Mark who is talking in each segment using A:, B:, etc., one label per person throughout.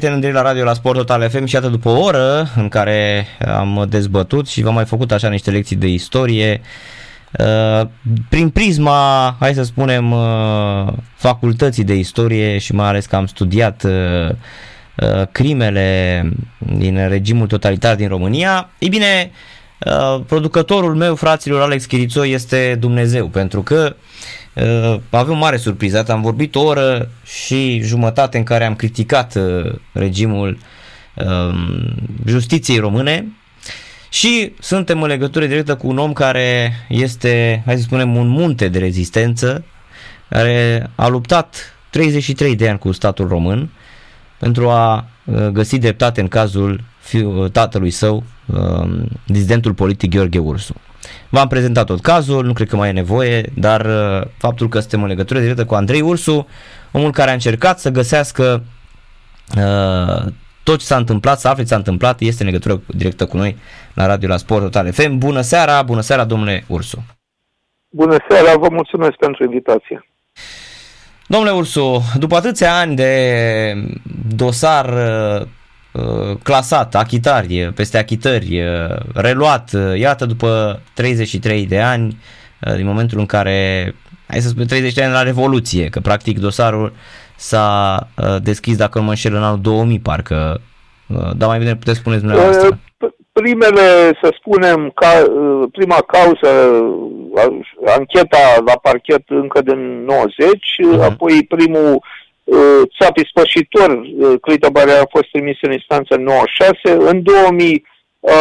A: Prieteni la radio la Sport Total FM și atât după o oră în care am dezbătut și v-am mai făcut așa niște lecții de istorie uh, prin prisma, hai să spunem, uh, facultății de istorie și mai ales că am studiat uh, crimele din regimul totalitar din România, ei bine, producătorul meu, fraților Alex Chirițo, este Dumnezeu, pentru că Uh, avem mare surpriză. Am vorbit o oră și jumătate în care am criticat uh, regimul um, justiției române și suntem în legătură directă cu un om care este, hai să spunem, un munte de rezistență, care a luptat 33 de ani cu statul român pentru a uh, găsi dreptate în cazul tatălui său, um, dizidentul politic Gheorghe Ursu. V-am prezentat tot cazul, nu cred că mai e nevoie, dar uh, faptul că suntem în legătură directă cu Andrei Ursu, omul care a încercat să găsească uh, tot ce s-a întâmplat, să afle ce s-a întâmplat, este în legătură directă cu noi la Radio la Sport Total FM. Bună seara, bună seara domnule Ursu.
B: Bună seara, vă mulțumesc pentru invitație.
A: Domnule Ursu, după atâția ani de dosar uh, Uh, clasat, achitari, peste achitări, uh, reluat, uh, iată după 33 de ani, din momentul în care, hai să spun 30 de ani la Revoluție, că practic dosarul s-a deschis, dacă nu mă înșel, în anul 2000, parcă, dar mai bine puteți spuneți dumneavoastră.
B: Primele, să spunem, ca, prima cauză, ancheta la parchet încă din 90, uh-huh. apoi primul Uh, țapi spășitor, uh, Clitobare a fost trimis în instanță în 96, în 2000 uh,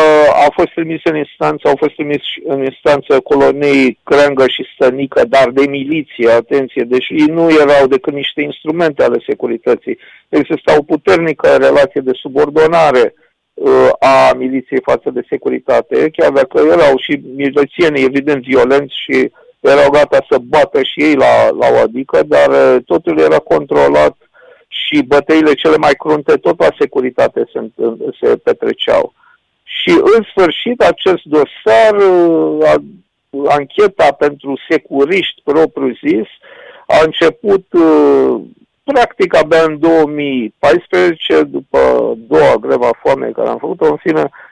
B: a fost trimis în instanță, au fost trimis în instanță colonei Creangă și Stănică, dar de miliție, atenție, deși ei nu erau decât niște instrumente ale securității. Exista o puternică relație de subordonare a miliției față de securitate, chiar dacă erau și milițieni evident violenți și erau gata să bată și ei la, la o adică, dar uh, totul era controlat și bătăile cele mai crunte tot la securitate se, se petreceau. Și în sfârșit acest dosar, uh, ancheta pentru securiști propriu-zis, a început uh, practic abia în 2014, după doua greva foame care am făcut-o, în fine, Uh,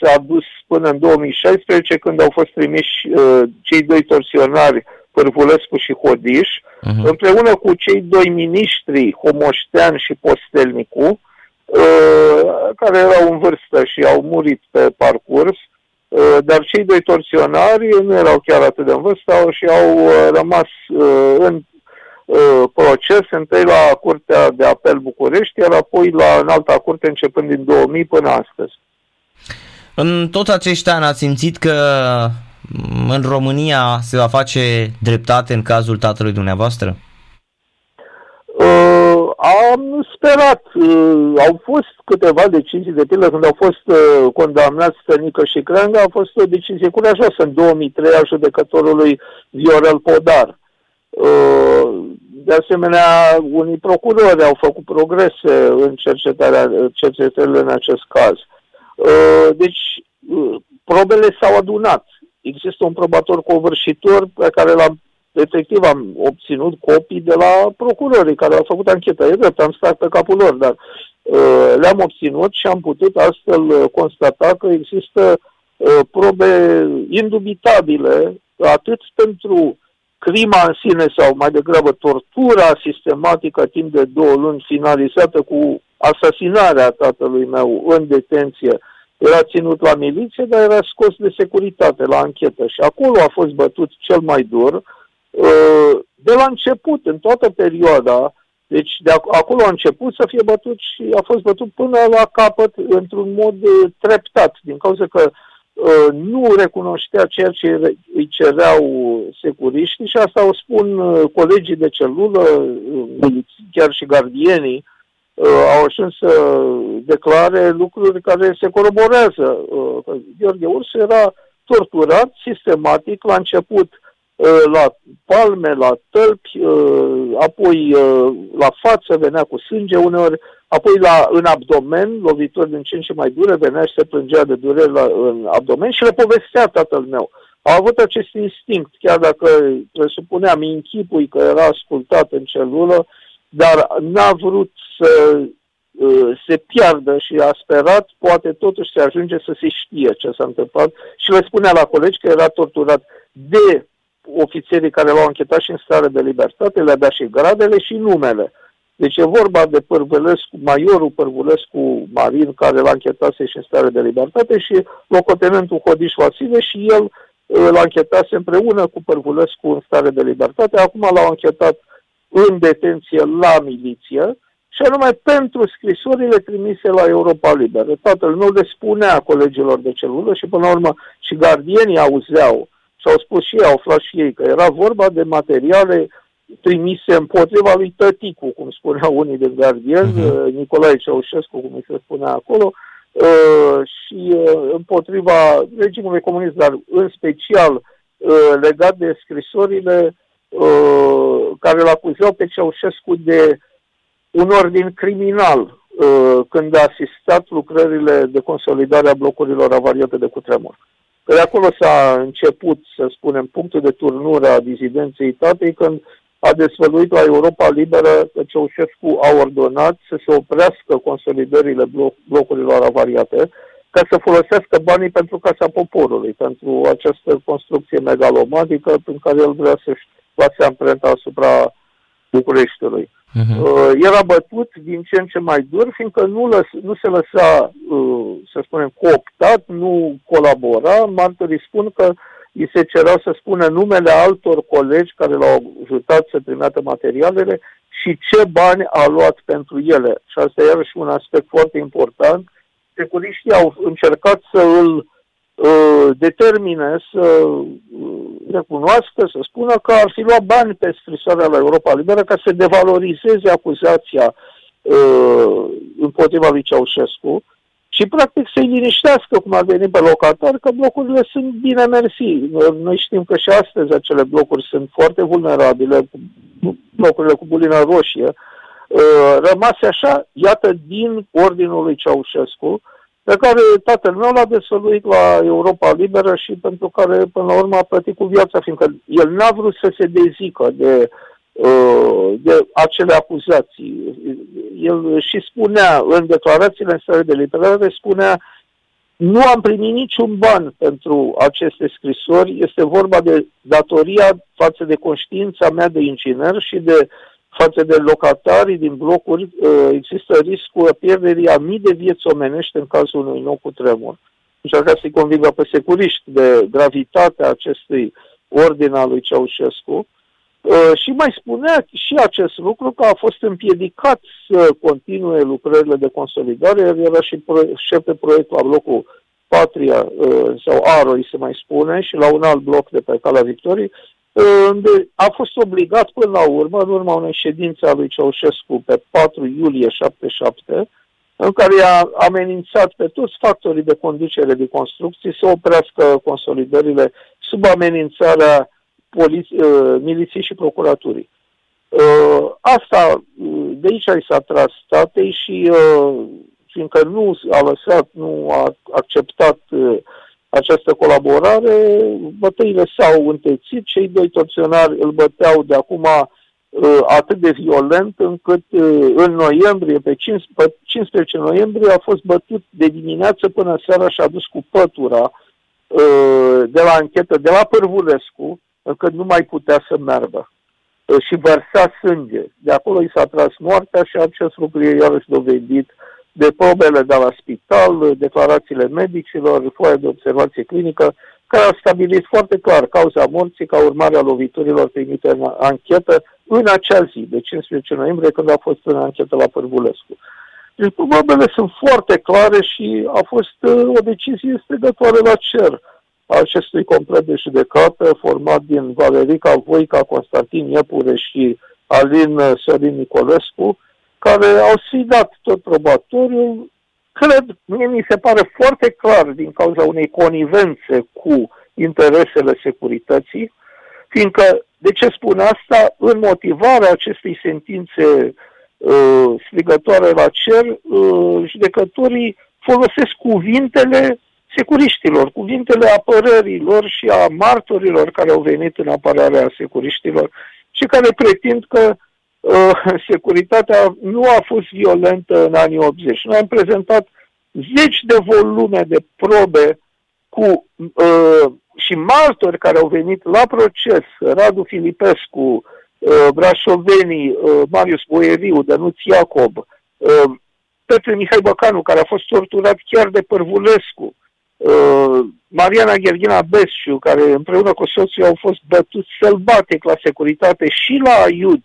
B: s-a dus până în 2016 când au fost trimiși uh, cei doi torsionari, Pârvulescu și Hodiș, uh-huh. împreună cu cei doi miniștri, Homoștean și Postelnicu, uh, care erau în vârstă și au murit pe parcurs, dar cei doi torsionari nu erau chiar atât de în vârstă și au rămas în proces, întâi la Curtea de Apel București, iar apoi la înalta curte începând din 2000 până astăzi.
A: În toți acești ani ați simțit că în România se va face dreptate în cazul tatălui dumneavoastră?
B: Uh, am sperat. Uh, au fost câteva decizii de pildă când au fost uh, condamnați Stănică și Creanga, a fost o decizie curajoasă în 2003 a judecătorului Viorel Podar. Uh, de asemenea, unii procurori au făcut progrese în cercetarea, cercetările în acest caz. Uh, Uh, deci, uh, probele s-au adunat. Există un probator covârșitor pe care l-am efectiv am obținut copii de la procurorii care au făcut ancheta. E drept, am stat pe capul lor, dar uh, le-am obținut și am putut astfel constata că există probe indubitabile atât pentru crima în sine sau mai degrabă tortura sistematică timp de două luni finalizată cu asasinarea tatălui meu în detenție era ținut la miliție, dar era scos de securitate la anchetă și acolo a fost bătut cel mai dur uh, de la început, în toată perioada, deci de acolo a început să fie bătut și a fost bătut până la capăt într-un mod uh, treptat, din cauza că uh, nu recunoștea ceea ce îi cereau securiștii și asta o spun colegii de celulă, chiar și gardienii, Uh, au ajuns să declare lucruri care se coroborează. Uh, Gheorghe Urs era torturat sistematic la început uh, la palme, la tălpi, apoi la față venea cu sânge uneori, apoi la, în abdomen, lovituri din ce în ce mai dure, venea și se plângea de dureri la, în abdomen și le povestea tatăl meu. A avut acest instinct, chiar dacă presupuneam închipui că era ascultat în celulă, dar n-a vrut să uh, se piardă și a sperat, poate totuși se ajunge să se știe ce s-a întâmplat și le spunea la colegi că era torturat de ofițerii care l-au închetat și în stare de libertate, le-a dat și gradele și numele. Deci e vorba de Părvulescu, majorul Părvulescu Marin, care l-a închetat și în stare de libertate și locotenentul Hodiș Vasile și el uh, l-a închetat împreună cu Părvulescu în stare de libertate. Acum l-au închetat în detenție la miliție și anume pentru scrisorile trimise la Europa Liberă. Tatăl nu le spunea colegilor de celulă și până la urmă și gardienii auzeau și au spus și ei, au aflat și ei, că era vorba de materiale trimise împotriva lui Tăticu, cum spuneau unii de gardieni, uh-huh. Nicolae Ceaușescu, cum se spunea acolo, uh, și uh, împotriva regimului comunist, dar în special uh, legat de scrisorile uh, care îl acuzau pe Ceaușescu de un ordin criminal uh, când a asistat lucrările de consolidare a blocurilor avariate de cutremur. De acolo s-a început, să spunem, punctul de turnură a dizidenței tatei când a dezvăluit la Europa Liberă că Ceaușescu a ordonat să se oprească consolidările bloc, blocurilor avariate ca să folosească banii pentru Casa Poporului, pentru această construcție megalomatică prin care el vrea să-și lase amprenta asupra Bucureștiului. Uh-huh. Uh, era bătut din ce în ce mai dur, fiindcă nu, lăs, nu se lăsa, uh, să spunem, cooptat, nu colabora. Martorii spun că îi se cerea să spună numele altor colegi care l-au ajutat să trimeată materialele și ce bani a luat pentru ele. Și asta e iarăși un aspect foarte important. Securiștii au încercat să îl uh, determine, să uh, recunoască, să spună că ar fi luat bani pe scrisoarea la Europa Liberă ca să devalorizeze acuzația uh, împotriva lui Ceaușescu și practic să-i liniștească cum ar veni pe locator că blocurile sunt bine mersi. Noi știm că și astăzi acele blocuri sunt foarte vulnerabile, blocurile cu bulină roșie, uh, rămase așa, iată, din ordinul lui Ceaușescu, pe care tatăl meu l-a desfăluit la Europa Liberă și pentru care, până la urmă, a plătit cu viața, fiindcă el n-a vrut să se dezică de Uh, de acele acuzații. El și spunea, în declarațiile în stare de literare, spunea nu am primit niciun ban pentru aceste scrisori, este vorba de datoria față de conștiința mea de inginer și de față de locatarii din blocuri, uh, există riscul pierderii a mii de vieți omenești în cazul unui nou cutremur. Încerca să-i convingă pe securiști de gravitatea acestui ordin al lui Ceaușescu, Uh, și mai spunea și acest lucru că a fost împiedicat să continue lucrările de consolidare, el era și șef de proiect la blocul Patria uh, sau Aroi se mai spune și la un alt bloc de pe Calea Victoriei, uh, unde a fost obligat până la urmă, în urma unei ședințe a lui Ceaușescu pe 4 iulie 77, în care a amenințat pe toți factorii de conducere de construcții să oprească consolidările sub amenințarea poliție, uh, miliției și procuraturii. Uh, asta, uh, de aici i s-a tras statei și fiindcă nu a lăsat, nu a acceptat această colaborare, bătăile s-au întețit, cei doi torționari îl băteau de acum atât de violent încât în noiembrie, pe 15, noiembrie, a fost bătut de dimineață până seara și a dus cu pătura de la închetă, de la Părvulescu, încât nu mai putea să meargă și vărsa sânge. De acolo i s-a tras moartea și acest lucru e iarăși dovedit de probele de la spital, declarațiile medicilor, foaia de observație clinică, care a stabilit foarte clar cauza morții ca urmare a loviturilor primite în anchetă în acea zi, de 15 noiembrie, când a fost în anchetă la Părbulescu. Deci probele sunt foarte clare și a fost uh, o decizie strigătoare la cer acestui complet de judecată format din Valerica Voica, Constantin Iepureș și Alin Sorin Nicolescu, care au sfidat tot probatoriul. Cred, mie mi se pare foarte clar din cauza unei conivențe cu interesele securității, fiindcă, de ce spun asta, în motivarea acestei sentințe uh, strigătoare la cer, uh, judecătorii folosesc cuvintele securiștilor, cuvintele apărărilor și a martorilor care au venit în apărarea securiștilor și care pretind că uh, securitatea nu a fost violentă în anii 80. Noi am prezentat zeci de volume de probe cu uh, și martori care au venit la proces, Radu Filipescu, uh, Brașovenii, uh, Marius Boieriu, Dănuț Iacob, uh, Petre Mihai Băcanu, care a fost torturat chiar de Părvulescu, uh, Mariana Gherghina Besciu, care împreună cu soțul au fost bătuți sălbatic la securitate și la Iud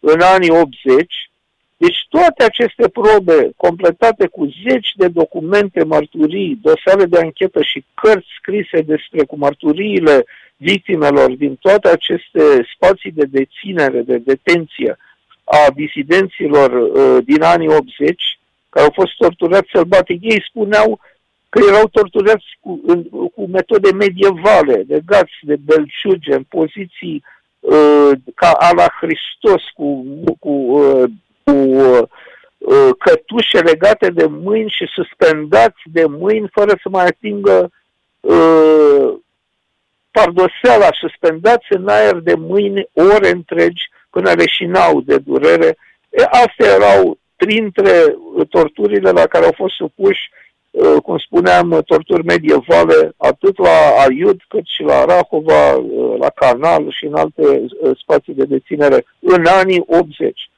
B: în anii 80, deci toate aceste probe, completate cu zeci de documente, marturii, dosare de anchetă și cărți scrise despre cu marturiile victimelor din toate aceste spații de deținere, de detenție a disidenților uh, din anii 80, care au fost torturați sălbatic, ei spuneau că erau torturați cu, în, cu metode medievale, legați de belciuge, în poziții uh, ca ala Hristos, cu, cu uh, cu uh, uh, cătușe legate de mâini și suspendați de mâini fără să mai atingă uh, pardoseala, suspendați în aer de mâini ore întregi până leșinau de durere. E, astea erau printre torturile la care au fost supuși, uh, cum spuneam, torturi medievale, atât la Aiud cât și la Rahova, uh, la Canal și în alte uh, spații de deținere în anii 80.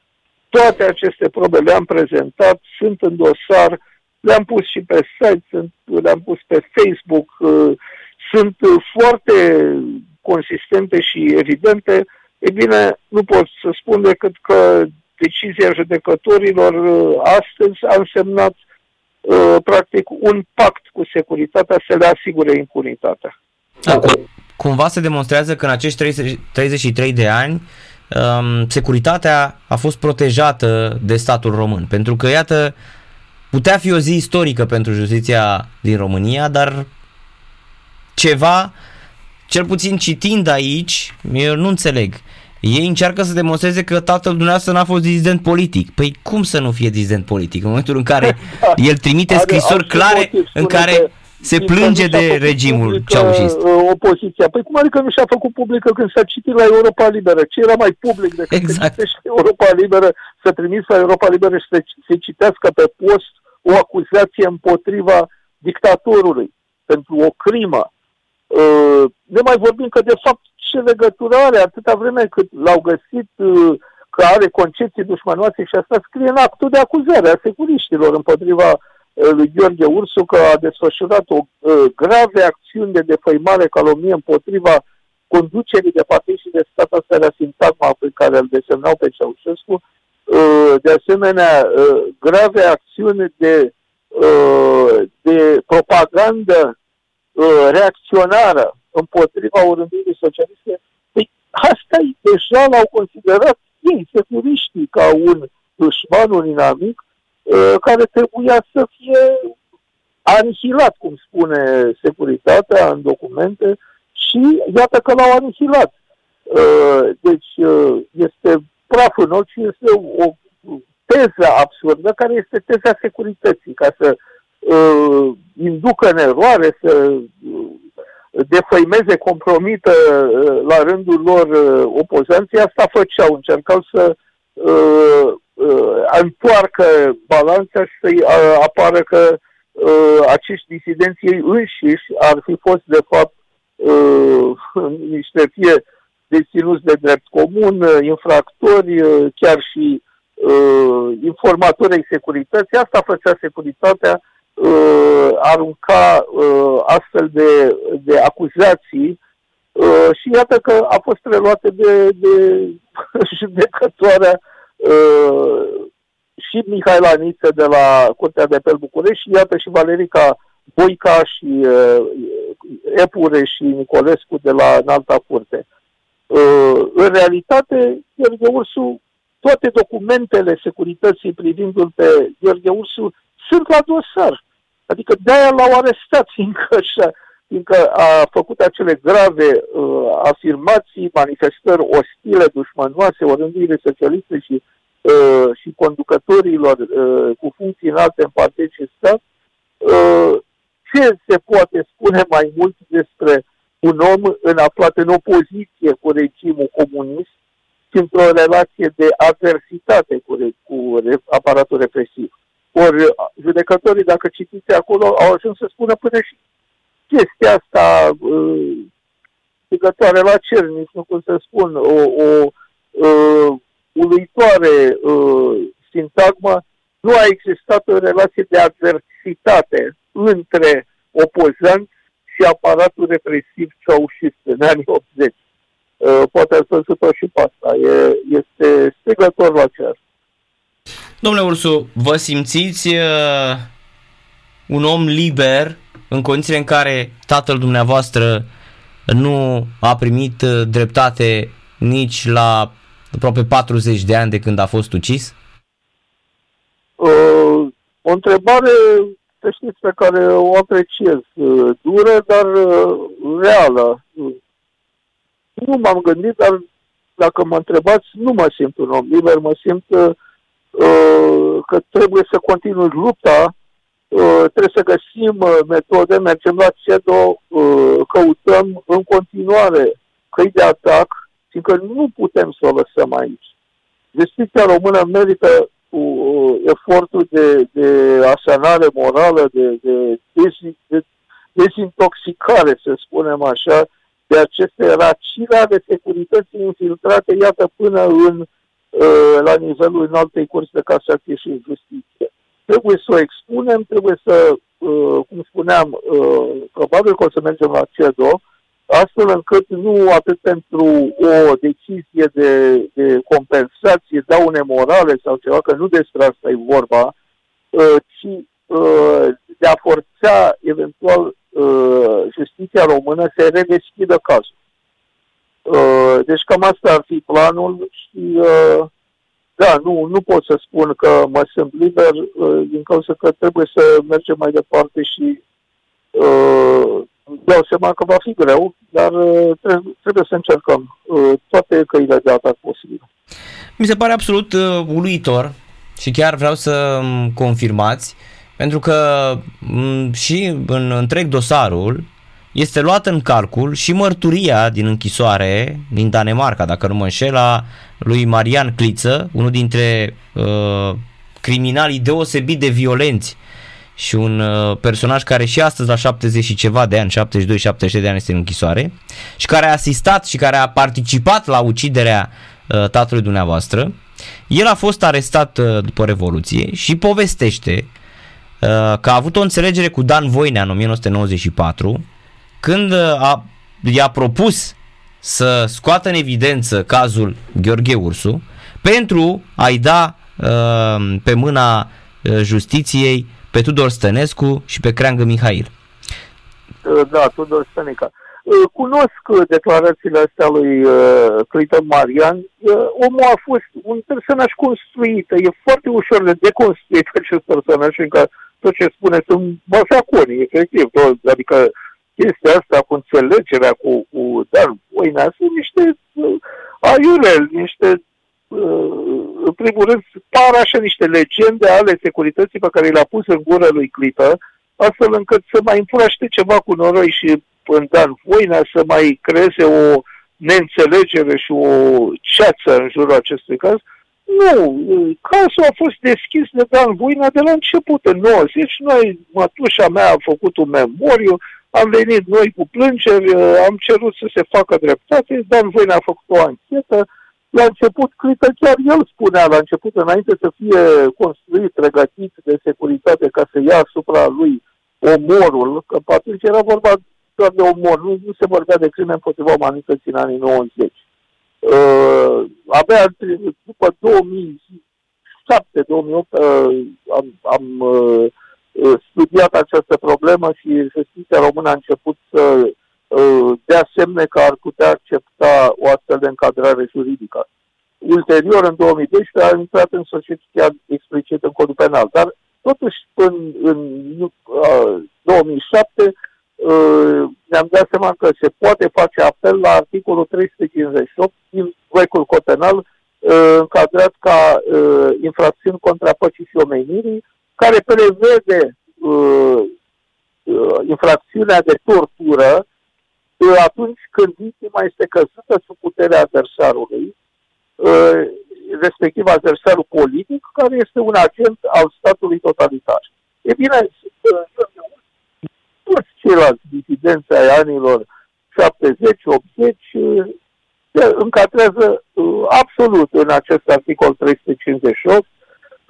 B: Toate aceste probe le-am prezentat, sunt în dosar, le-am pus și pe site, sunt, le-am pus pe Facebook, uh, sunt foarte consistente și evidente. E bine, nu pot să spun decât că decizia judecătorilor uh, astăzi a însemnat uh, practic un pact cu securitatea să le asigure impunitatea.
A: Da, cumva se demonstrează că în acești 33 de ani um, securitatea a fost protejată de statul român. Pentru că, iată, putea fi o zi istorică pentru justiția din România, dar ceva, cel puțin citind aici, eu nu înțeleg. Ei încearcă să demonstreze că tatăl dumneavoastră n-a fost dizident politic. Păi cum să nu fie dizident politic? În momentul în care el trimite scrisori clare în care se plânge de regimul ceaușist.
B: Uh, opoziția. Păi cum adică nu și-a făcut publică când s-a citit la Europa Liberă? Ce era mai public decât exact. să Europa Liberă, să trimis la Europa Liberă și să se citească pe post o acuzație împotriva dictatorului pentru o crimă. Uh, ne mai vorbim că de fapt ce legătură are atâta vreme cât l-au găsit uh, că are concepții dușmanoase și asta scrie în actul de acuzare a securiștilor împotriva lui Gheorghe Ursu că a desfășurat o uh, grave acțiuni de defăimare, calomnie împotriva conducerii de partid și de stat, asta era sintagma pe care îl desemnau pe Ceaușescu, uh, de asemenea uh, grave acțiuni de, uh, de propagandă uh, reacționară împotriva orândirii socialiste, păi asta deja l-au considerat ei, securiștii, ca un dușman, un inamic, Uh, care trebuia să fie anihilat, cum spune securitatea în documente, și iată că l-au anihilat. Uh, deci uh, este praf în ochi și este o teză absurdă care este teza securității, ca să uh, inducă în eroare, să defăimeze, compromită uh, la rândul lor uh, opozanții, asta făceau, încercau să uh, uh, întoarcă balanța și să uh, apară că uh, acești disidenți ei înșiși ar fi fost de fapt uh, niște fie deținuți de drept comun, uh, infractori, uh, chiar și uh, informatori ai securității. Asta făcea securitatea, uh, arunca uh, astfel de, de acuzații uh, și iată că a fost reluată de, de judecătoarea Uh, și Mihai Laniță de la Curtea de Apel București și iată și Valerica Boica și uh, Epure și Nicolescu de la Înalta Curte. Uh, în realitate, Gheorghe Ursu, toate documentele securității privindul pe Gheorghe Ursu sunt la dosar. Adică de-aia l-au arestat, fiindcă, așa, fiindcă a făcut acele grave uh, afirmații, manifestări ostile, dușmanoase, orândurile socialiste și Uh, și conducătorilor uh, cu funcții înalte în partid și stat, uh, ce se poate spune mai mult despre un om în aflat în opoziție cu regimul comunist, și într-o relație de adversitate cu, cu aparatul represiv. Ori judecătorii, dacă citiți acolo, au ajuns să spună până și chestia asta uh, strigătoare la cer, nici nu cum să spun, o, o uh, uluitoare uh, sintagmă, nu a existat o relație de adversitate între opozanți și aparatul represiv ceaușist în anii 80. Uh, poate ați văzut-o și pe asta. E, este strigător la cer.
A: Domnule Ursu, vă simțiți uh, un om liber în condițiile în care tatăl dumneavoastră nu a primit uh, dreptate nici la aproape 40 de ani de când a fost ucis?
B: Uh, o întrebare, să știți, pe care o apreciez. Uh, dură, dar uh, reală. Nu m-am gândit, dar dacă mă întrebați, nu mă simt un om liber, mă simt uh, că trebuie să continui lupta, uh, trebuie să găsim uh, metode, mergem la CEDO, uh, căutăm în continuare căi de atac, fiindcă nu putem să o lăsăm aici. Justiția română merită uh, efortul de, de asanare morală, de, de, de dezintoxicare, să spunem așa, de aceste racile ale securității infiltrate, iată, până în, uh, la nivelul înaltei curți de casație și justiție. Trebuie să o expunem, trebuie să, uh, cum spuneam, uh, probabil că o să mergem la CEDO, astfel încât nu atât pentru o decizie de, de compensație, daune morale sau ceva, că nu despre asta e vorba, uh, ci uh, de a forța eventual uh, justiția română să redeschidă cazul. Deci cam asta ar fi planul și da, nu, nu pot să spun că mă simt liber din cauza că trebuie să mergem mai departe și dau seama că va fi greu, dar uh, trebuie să încercăm uh, toate căile de atac posibile.
A: Mi se pare absolut uh, uluitor și chiar vreau să confirmați, pentru că și în întreg dosarul este luat în calcul și mărturia din închisoare din Danemarca, dacă nu mă înșel, a lui Marian Cliță, unul dintre uh, criminalii deosebit de violenți și un uh, personaj care și astăzi la 70 și ceva de ani, 72-73 de ani este în închisoare și care a asistat și care a participat la uciderea uh, tatălui dumneavoastră, el a fost arestat uh, după Revoluție și povestește că a avut o înțelegere cu Dan Voinea în 1994 când a, i-a propus să scoată în evidență cazul Gheorghe Ursu pentru a-i da uh, pe mâna justiției pe Tudor Stănescu și pe Creangă Mihail.
B: Uh, da, Tudor Stăneca. Uh, cunosc declarațiile astea lui uh, Clinton Marian. Omul a fost un personaj construit. E foarte ușor de deconstruit acest personaj, fiindcă tot ce spune sunt masaconi, efectiv. Tot, adică chestia asta cu înțelegerea cu, cu dar Voina sunt niște aiureli, niște în primul rând, par așa niște legende ale securității pe care le-a pus în gură lui Clipă, astfel încât să mai împuraște ceva cu noroi și în Dan Voina să mai creeze o neînțelegere și o ceață în jurul acestui caz. Nu, cazul a fost deschis de Dan Voina de la început, în 90. Noi, mătușa mea a făcut un memoriu, am venit noi cu plângeri, am cerut să se facă dreptate, Dan Voina a făcut o anchetă, la început, cred că chiar el spunea la început, înainte să fie construit, regătit de securitate ca să ia asupra lui omorul, că atunci era vorba doar de omor, nu, nu se vorbea de crime împotriva umanității în anii 90. Uh, abia după 2007-2008 uh, am, am uh, studiat această problemă și justiția română a început să Uh, de asemenea că ar putea accepta o astfel de încadrare juridică. Ulterior, în 2012, a intrat în societate explicit în codul penal, dar totuși în, în uh, 2007 uh, ne-am dat seama că se poate face apel la articolul 358 din proiectul cod penal uh, încadrat ca uh, infracțiuni contra păcii și omenirii, care prevede uh, uh, infracțiunea de tortură atunci când victima este căzută sub puterea adversarului respectiv adversarul politic, care este un agent al statului totalitar. E bine, toți ceilalți disidenți ai anilor 70-80 se încadrează absolut în acest articol 358.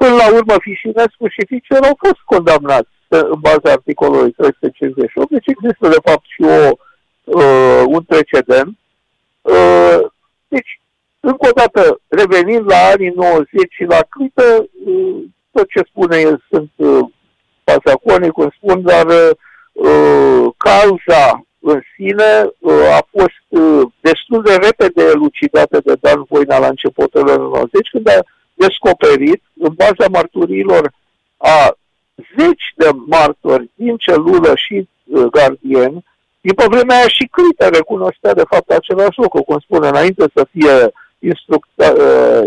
B: Până la urmă, Fișinescu și Ficer au fost condamnați în baza articolului 358, deci există de fapt și o, uh, un precedent. Uh, deci, încă o dată, revenind la anii 90 și la clipă, uh, tot ce spune el sunt uh, pasacone, cum spun, dar uh, cauza în sine uh, a fost uh, destul de repede elucidată de Dan Voina la începutul anului 90, când a descoperit, în baza marturilor a zeci de martori din celulă și uh, gardieni, din pe vremea aia și Clită recunoștea de fapt același lucru, cum spune, înainte să fie instructa, uh,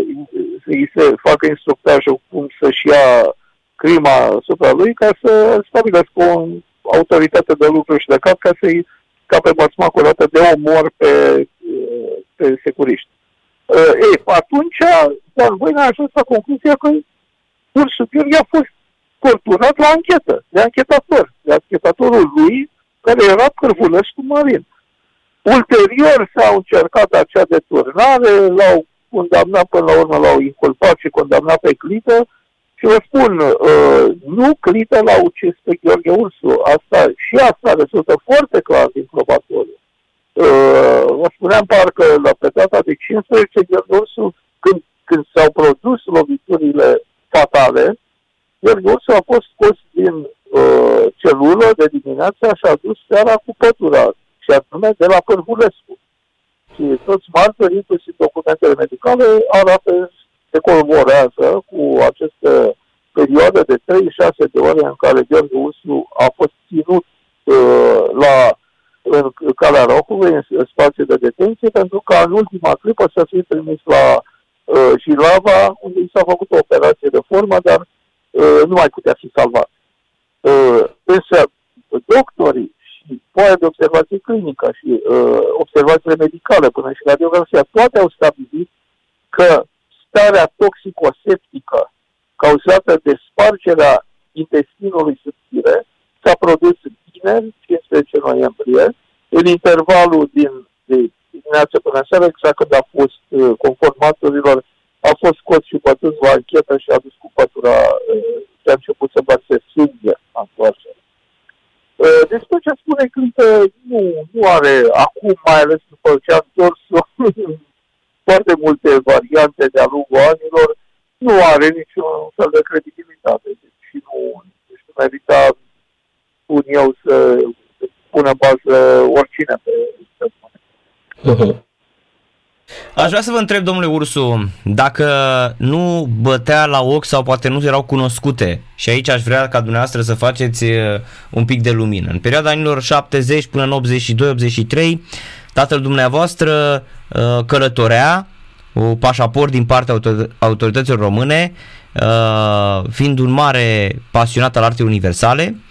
B: să se facă instructajul cum să-și ia crima asupra lui ca să stabilească o autoritate de lucru și de cap ca să-i ca pe bățmac o dată de omor pe, pe securiști. Uh, ei, atunci, Dan Voina a ajuns la concluzia că Ursul Gheorghe a fost torturat la anchetă, de anchetator, de anchetatorul lui, care era cârvulescu marin. Ulterior s-au încercat acea deturnare, l-au condamnat până la urmă, l-au inculpat și condamnat pe Clită și vă spun, uh, nu Clită l-a ucis pe Gheorghe Ursu, asta, și asta rezultă foarte clar din probatoriu. Uh, vă spuneam parcă la pe data de 15 Gheorghe Ursu, când, când s-au produs loviturile fatale, Gheorghe Ursu a fost scos din uh, celulă de dimineață și a dus seara cu pătura, și anume de la Pârhulescu. Și toți martorii, inclusiv documentele medicale, arată, se colaborează cu aceste perioade de 36 de ore în care Gheorghe Ursu a fost ținut uh, la în calea Rohului, în spațiu de detenție, pentru că în ultima clipă să fie trimis la uh, Jilava, unde i s-a făcut o operație de formă, dar Uh, nu mai putea fi salvat. Uh, însă, doctorii și foaia de observație clinică și uh, observațiile medicale până și radiografia, toate au stabilit că starea toxicoseptică cauzată de spargerea intestinului subțire s-a produs vineri, 15 noiembrie, în intervalul din de dimineață până seara, exact când a fost, conform maturilor, a fost scos și bătut la anchetă și a dus cu pătura și a început să bate sânge la întoarcere. Despre ce spune Clintă, nu, nu are acum, mai ales după ce a întors foarte multe variante de-a lungul anilor, nu are niciun fel de credibilitate. Deci și nu, deci nu merita, spun eu, să pună bază oricine pe, pe uh-huh.
A: Aș vrea să vă întreb, domnule Ursu, dacă nu bătea la ochi sau poate nu erau cunoscute și aici aș vrea ca dumneavoastră să faceți uh, un pic de lumină. În perioada anilor 70 până în 82-83, tatăl dumneavoastră uh, călătorea cu pașaport din partea autorităților române, uh, fiind un mare pasionat al artei universale, Eh,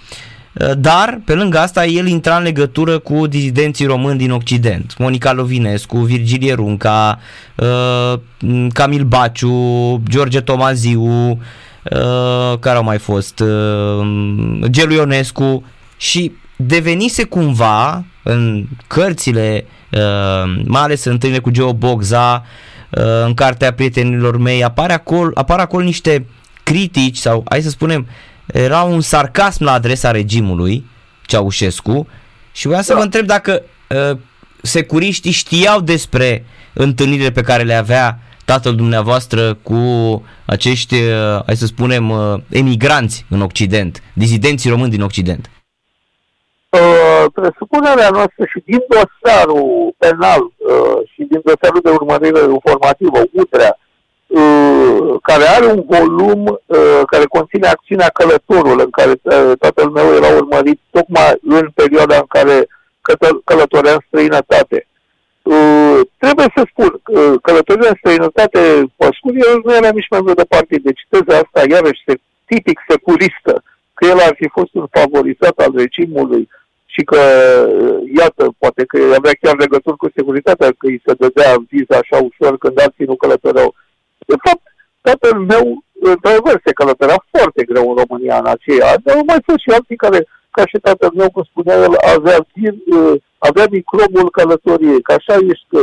A: dar, pe lângă asta, el intra în legătură cu dizidenții români din Occident. Monica Lovinescu, Virgilie Runca, eh, Camil Baciu, George Tomaziu, eh, care au mai fost, Gelu Ionescu și devenise cumva în cărțile, mai ales în întâlnirile cu Geo Bogza, în cartea prietenilor mei, apare acolo, apar acolo niște critici sau, hai să spunem, era un sarcasm la adresa regimului Ceaușescu și vreau să da. vă întreb dacă uh, securiștii știau despre întâlnirile pe care le avea tatăl dumneavoastră cu acești, uh, hai să spunem, uh, emigranți în Occident, dizidenții români din Occident.
B: Uh, presupunerea noastră și din dosarul penal uh, și din dosarul de urmărire informativă, Utrea, Uh, care are un volum uh, care conține acțiunea Călătorul, în care uh, tatăl meu era urmărit tocmai în perioada în care călătorea în străinătate. Uh, trebuie să spun, uh, călătoria în străinătate, Păscul, el nu era nici membru de partid, deci teza asta iarăși se, tipic securistă, că el ar fi fost un favorizat al regimului și că, iată, poate că avea chiar legături cu securitatea, că îi se dădea viza așa ușor când alții nu călătoreau. De fapt, tatăl meu, într-adevăr, se călătorea foarte greu în România în aceea ani, dar au mai fost și alții care, ca și tatăl meu, cum spunea el, avea, avea microbul călătoriei, că așa ești, că,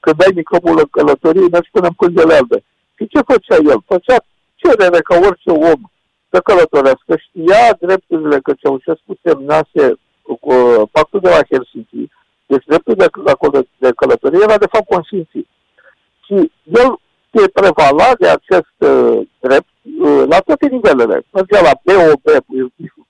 B: când ai microbul călătoriei, mergi până în pângele albe. Și ce făcea el? Făcea cerere ca orice om să călătorească, știa drepturile că Ceaușescu semnase cu pactul de la Helsinki, deci dreptul de, de călătorie era de fapt consimțit. Și el se prevala de acest uh, drept uh, la toate nivelele. Mergea la BOB,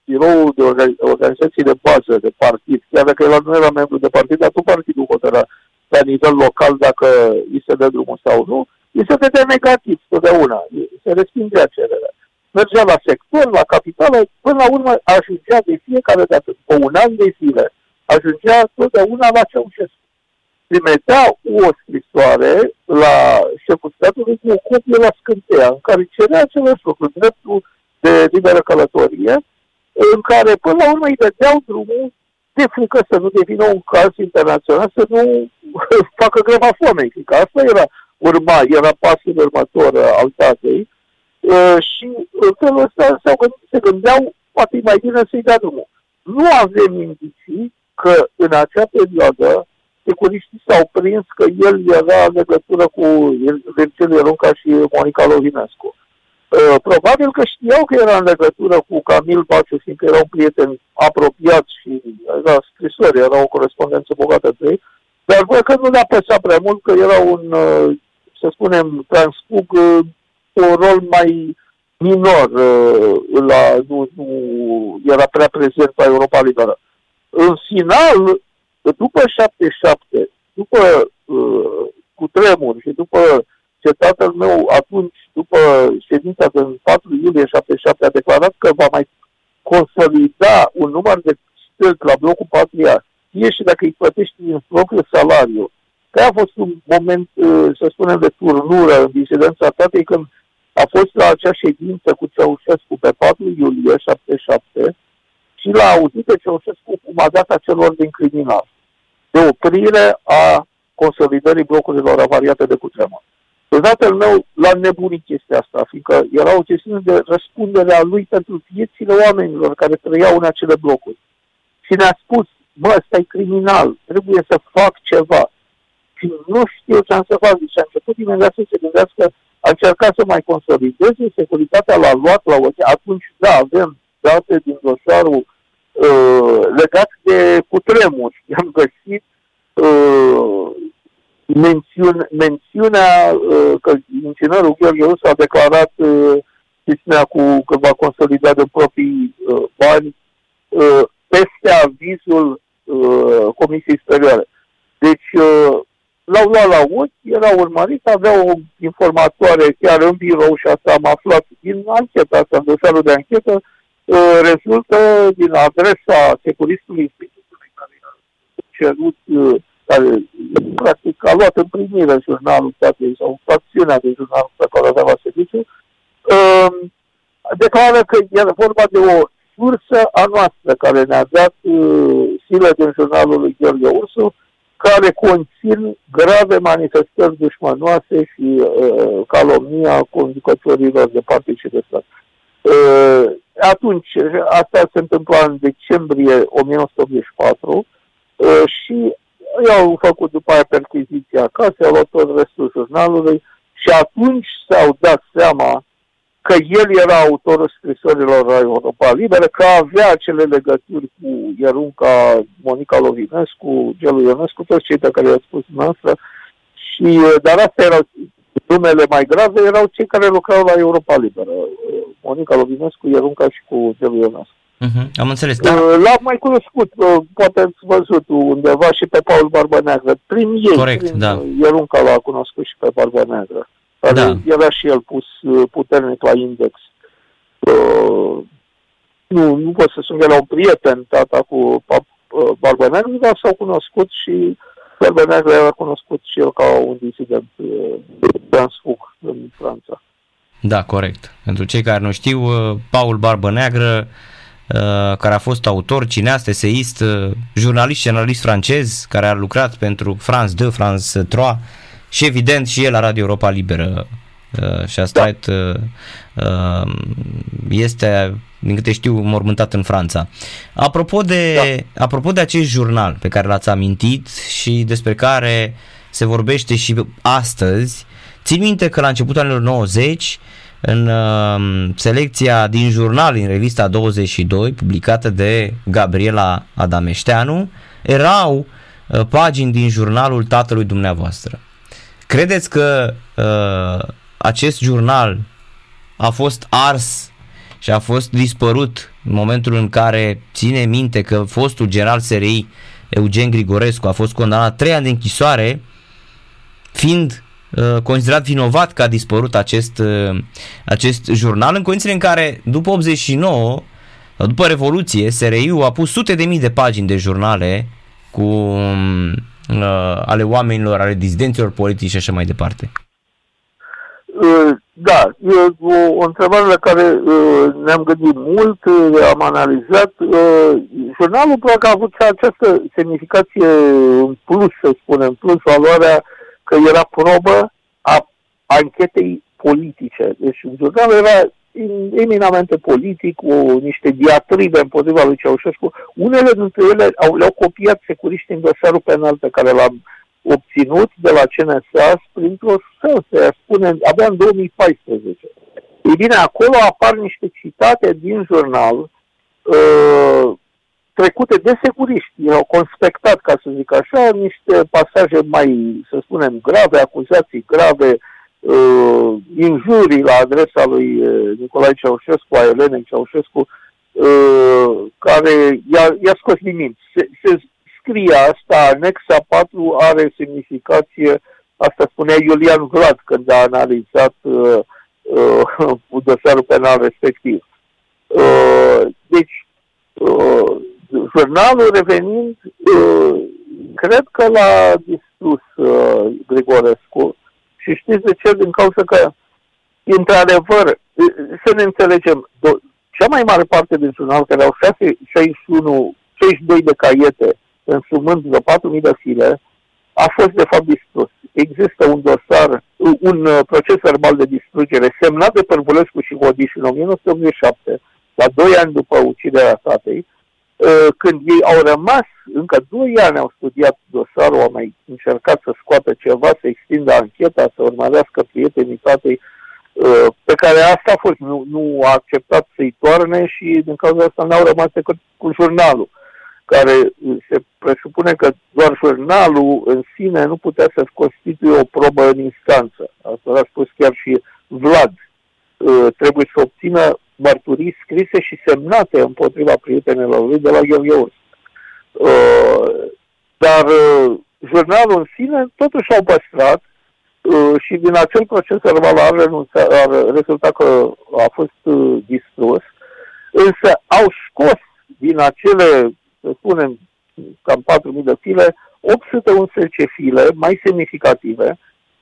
B: biroul de organizații de bază de partid, chiar dacă el nu era membru de partid, dar tot partidul hotăra la nivel local dacă îi se dă drumul sau nu, îi se dădea negativ totdeauna, se respingea cererea mergea la sector, la capitală, până la urmă ajungea de fiecare dată, după un an de zile, ajungea totdeauna la Ceaușescu. Trimitea o scrisoare la șeful statului cu o copie la scânteia, în care cerea același lucru, dreptul de liberă călătorie, în care până la urmă îi dădeau drumul de frică să nu devină un caz internațional, să nu facă greva foamei, că asta era urma, era pasul următor al tatei, Uh, și în felul ăsta s-au gândit, se gândeau, poate mai bine să-i dea drumul. Nu avem indicii că în acea perioadă securiștii s-au prins că el era în legătură cu Virgil Ierunca și Monica Lovinescu. Uh, probabil că știau că era în legătură cu Camil Baciu, fiindcă era un prieten apropiat și era scrisori, era o corespondență bogată de ei, dar văd că nu le-a păsat prea mult că era un, uh, să spunem, transpug un rol mai minor, uh, la, nu, nu era prea prezent la Europa Liberă. În final, după 77, după uh, cu tremur și după ce tatăl meu atunci, după ședința din 4 iulie 77, a declarat că va mai consolida un număr de stâlpi la blocul Patria, fie și dacă îi plătești din propriul salariu. Că a fost un moment, uh, să spunem, de turnură în disidența tatei, când a fost la acea ședință cu Ceaușescu pe 4 iulie 77 și l-a auzit pe Ceaușescu cum a dat celor din criminal de oprire a consolidării blocurilor avariate de cutremur. Pe tatăl meu l-a nebunit chestia asta, fiindcă era o chestiune de răspundere a lui pentru viețile oamenilor care trăiau în acele blocuri. Și ne-a spus, bă, ăsta e criminal, trebuie să fac ceva. Și nu știu ce am să fac. Și a început imediat să se gândească a încercat să mai consolideze, securitatea l-a luat la o Atunci, da, avem date din dosarul uh, legat de cutremuri. I-am găsit uh, mențiune, mențiunea uh, că inginerul Gheorghe Rusu a declarat uh, chestiunea cu că va consolida de proprii uh, bani uh, peste avizul uh, Comisiei Superioare. Deci, uh, l-au luat la ochi, era urmărit, avea o informatoare chiar în birou și asta am aflat din ancheta asta, în dosarul de anchetă, uh, rezultă din adresa securistului institutului care a cerut, uh, care practic a luat în primire jurnalul statului sau facțiunea de jurnal pe care avea la serviciu, uh, declară că era vorba de o sursă a noastră care ne-a dat sile din jurnalul lui Gheorghe Ursu, care conțin grave manifestări dușmanoase și uh, calomnia conducătorilor de partid și de stat. Uh, atunci, asta se întâmpla în decembrie 1984 uh, și i-au făcut după aia perchiziția acasă, au luat tot restul jurnalului și atunci s-au dat seama că el era autorul scrisorilor la Europa Liberă, că avea acele legături cu Ierunca, Monica Lovinescu, Gelu Ionescu, toți cei pe care i-au spus noastră. Și, dar astea erau numele mai grave, erau cei care lucrau la Europa Liberă. Monica Lovinescu, Ierunca și cu Gelu Ionescu.
A: Uh-huh, am înțeles, da.
B: L-am mai cunoscut, poate ați văzut undeva și pe Paul Barba Neagră. Prin ei,
A: Corect,
B: prin
A: da.
B: Ierunca l-a cunoscut și pe Barba Neagră care da. era și el pus uh, puternic la index. Uh, nu, nu pot să spun că era un prieten, tata cu uh, Barba Neagră, dar s-au cunoscut și Barba Neagră era cunoscut și el ca un disident uh, transfug în Franța.
A: Da, corect. Pentru cei care nu știu, uh, Paul Barbă Neagră care a fost autor, cineast, eseist, jurnalist, jurnalist francez, care a lucrat pentru France 2, France 3 și evident și el la Radio Europa Liberă și a stat, da. este, din câte știu, mormântat în Franța. Apropo de, da. apropo de acest jurnal pe care l-ați amintit și despre care se vorbește și astăzi, țin minte că la începutul anilor 90 în uh, selecția din jurnal în revista 22 publicată de Gabriela Adameșteanu erau uh, pagini din jurnalul tatălui dumneavoastră. Credeți că uh, acest jurnal a fost ars și a fost dispărut în momentul în care ține minte că fostul general SRI Eugen Grigorescu a fost condamnat trei ani de închisoare fiind uh, considerat vinovat că a dispărut acest, uh, acest jurnal în condițiile în care după 89 după Revoluție, SRI-ul a pus sute de mii de pagini de jurnale cu uh, ale oamenilor, ale dizidenților politici și așa mai departe.
B: Da, e o, o întrebare la care uh, ne-am gândit mult, uh, am analizat. Uh, jurnalul probabil a avut această semnificație în plus, să spunem, plus valoarea că era probă a anchetei politice. Deci jurnalul era eminamente politic, cu niște diatribe împotriva lui Ceaușescu. Unele dintre ele au, le-au copiat securiști în dosarul penal pe care l-am obținut de la CNSA printr-o să spune, abia în 2014. Ei bine, acolo apar niște citate din jurnal uh, trecute de securiști. Ei au conspectat, ca să zic așa, niște pasaje mai, să spunem, grave, acuzații grave, uh, injurii la adresa lui uh, Nicolae Ceaușescu, a Elenei Ceaușescu, uh, care i-a, i-a scos din minți. Se, se, scrie asta, anexa 4 are semnificație, asta spunea Iulian Vlad când a analizat uh, uh, dosarul penal respectiv. Uh, deci, uh, jurnalul revenind, uh, cred că l-a distrus uh, Grigorescu și știți de ce? Din cauza că, într-adevăr, uh, să ne înțelegem, do- cea mai mare parte din jurnal, care au 6, 61, 62 de caiete, însumând vreo 4.000 de file, a fost de fapt distrus. Există un dosar, un uh, proces verbal de distrugere semnat de Părvulescu și Hodiș în 1987, la 2 ani după uciderea tatei, uh, când ei au rămas, încă 2 ani au studiat dosarul, au mai încercat să scoată ceva, să extindă ancheta, să urmărească prietenii tatei, uh, pe care asta a fost, nu, nu a acceptat să-i toarne și din cauza asta n-au rămas decât cu jurnalul care se presupune că doar jurnalul în sine nu putea să constituie o probă în instanță. Asta a spus chiar și Vlad. Uh, trebuie să obțină mărturii scrise și semnate împotriva prietenilor lui de la Gheorghe uh, Dar uh, jurnalul în sine totuși au păstrat și din acel proces verbal a, renunțat, a rezultat că a fost distrus, însă au scos din acele să spunem, cam 4.000 de file, 811 file mai semnificative,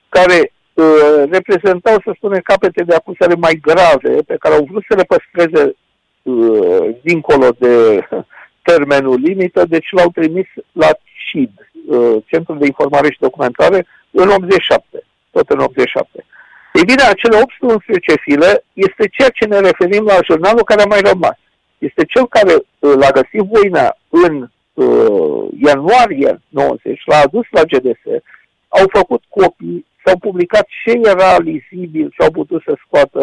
B: care uh, reprezentau, să spunem, capete de acuzare mai grave, pe care au vrut să le păstreze uh, dincolo de termenul limită, deci l-au trimis la CID, uh, Centrul de Informare și Documentare, în 87, tot în 87. Ei bine, acele 811 file este ceea ce ne referim la jurnalul care a mai rămas este cel care uh, l-a găsit voina în uh, ianuarie 90, l-a adus la GDS, au făcut copii, s-au publicat ce era lizibil și au putut să scoată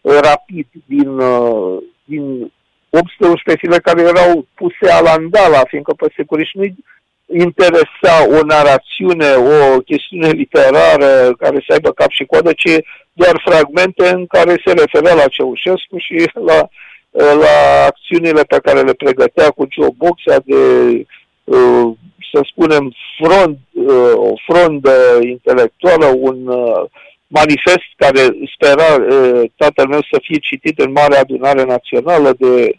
B: uh, rapid din, uh, din 811 file care erau puse la andala, fiindcă pe securiști nu interesa o narațiune, o chestiune literară care să aibă cap și coadă, ci doar fragmente în care se referea la Ceaușescu și la la acțiunile pe care le pregătea cu Geoboxa de, uh, să spunem, front, uh, o frondă intelectuală, un uh, manifest care spera tatăl meu să fie citit în Marea Adunare Națională de,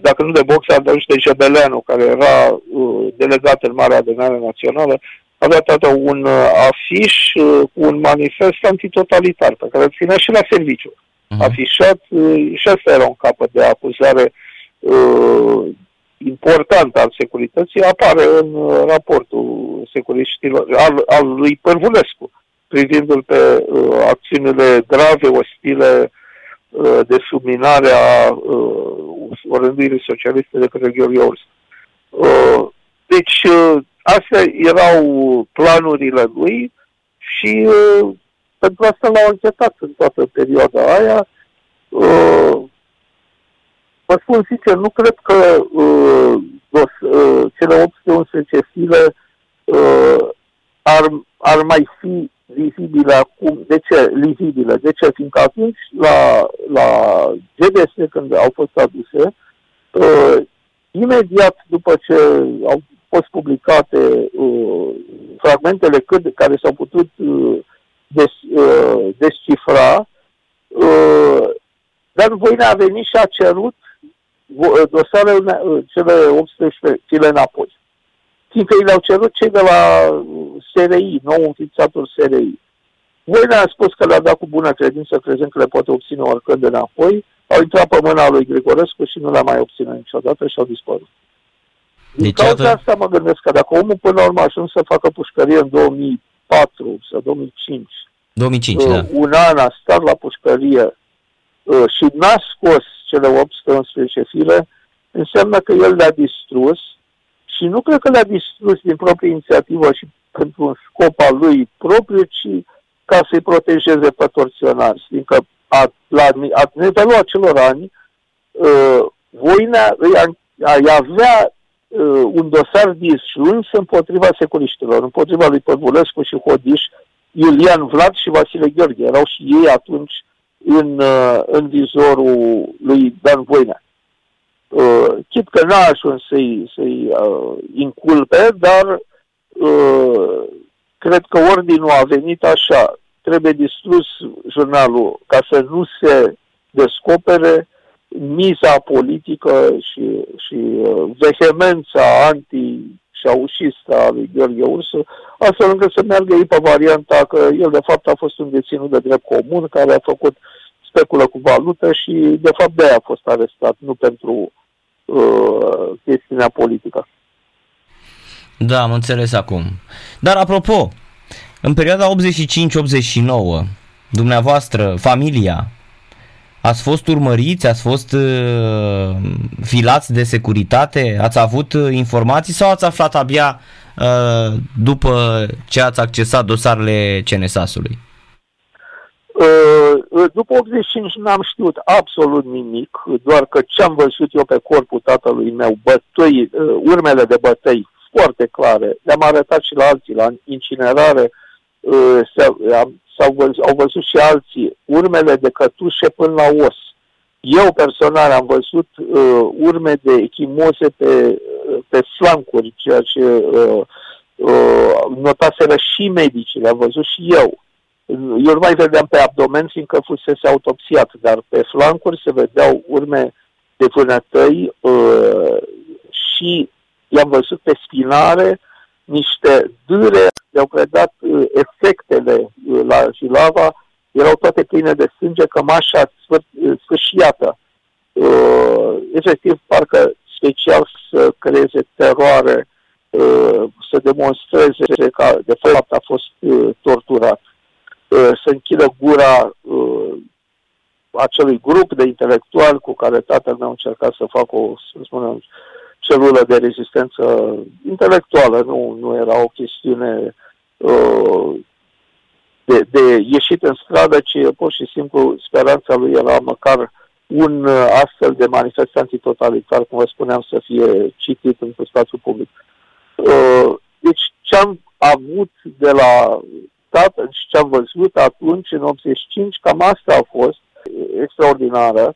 B: dacă nu de Boxa, dar de Jebeleanu, care era delegat în Marea Adunare Națională, avea tată un afiș cu un manifest antitotalitar pe care îl ținea și la serviciu uh-huh. afișat și asta era un capăt de acuzare uh, important al securității, apare în raportul securităților al, al lui Părvulescu, privindul pe uh, acțiunile grave, ostile uh, de subminare a uh, orânduirii socialiste de către Gheorghe Urs. Uh, deci, uh, astea erau planurile lui și uh, pentru asta l-au încetat în toată perioada aia. Uh, vă spun sincer, nu cred că uh, dos, uh, cele 811 file uh, ar, ar mai fi vizibile acum. De ce vizibile? De ce? Fiindcă atunci la, la GDS, când au fost aduse, uh, imediat după ce au fost publicate uh, fragmentele cât, care s-au putut uh, des, uh, descifra, uh, dar Voina a venit și a cerut uh, dosarele, uh, cele 18 file înapoi. Fiindcă i le-au cerut cei de la SRI, nou înființatul SRI. Voina a spus că le-a dat cu bună credință, crezând că le poate obține oricând înapoi, au intrat pe mâna lui Grigorescu și nu le-a mai obținut niciodată și au dispărut. Din deci, cauza atât... asta mă gândesc că dacă omul până la urmă a ajuns să facă pușcărie în 2004 sau 2005,
A: 2005 uh, da.
B: un an a stat la pușcărie uh, și n-a scos cele 811 file, înseamnă că el le-a distrus și nu cred că le-a distrus din proprie inițiativă și pentru un scop al lui propriu, ci ca să-i protejeze pe torționari. Fiindcă a, la, a nivelul acelor ani, uh, Voina îi, îi avea uh, un dosar disjuns împotriva securiștilor, împotriva lui Păvulescu și Hodiș, Iulian Vlad și Vasile Gheorghe. Erau și ei atunci în, uh, în vizorul lui Dan Voina. Uh, chit că n-a ajuns să-i, să-i uh, inculpe, dar uh, cred că ordinul a venit așa. Trebuie distrus jurnalul ca să nu se descopere miza politică și, și uh, vehemența anti șaușistă a lui Gheorghe Ursu, astfel încât să meargă ei pe varianta că el de fapt a fost un deținut de drept comun care a făcut speculă cu valută și de fapt de aia a fost arestat, nu pentru uh, chestiunea politică.
A: Da, am înțeles acum. Dar apropo, în perioada 85-89, dumneavoastră, familia, Ați fost urmăriți, ați fost uh, filați de securitate, ați avut uh, informații sau ați aflat abia uh, după ce ați accesat dosarele CNSAS-ului?
B: Uh, după 85 n-am știut absolut nimic, doar că ce am văzut eu pe corpul tatălui meu, bătăi, uh, urmele de bătăi foarte clare, le-am arătat și la alții, la incinerare, uh, am s-au văzut, au văzut și alții urmele de cătușe până la os. Eu personal am văzut uh, urme de echimoze pe, uh, pe flancuri, ceea ce uh, uh, notaseră și medicii, le-am văzut și eu. Eu nu mai vedeam pe abdomen, fiindcă fusese autopsiat, dar pe flancuri se vedeau urme de vânătăi uh, și i-am văzut pe spinare niște dâre le-au predat uh, efectele uh, la Jilava, erau toate pline de sânge, cămașa uh, sfârșiată. Uh, efectiv, parcă special să creeze teroare, uh, să demonstreze că de fapt a fost uh, torturat, uh, să închidă gura uh, acelui grup de intelectuali cu care tatăl meu încerca să facă o, să spunem, celulă de rezistență intelectuală, nu, nu era o chestiune uh, de, de ieșit în stradă, ci pur și simplu speranța lui era măcar un uh, astfel de manifest antitotalitar, cum vă spuneam, să fie citit în spațiul public. Uh, deci ce am avut de la tatăl și ce am văzut atunci, în 85, cam asta a fost extraordinară.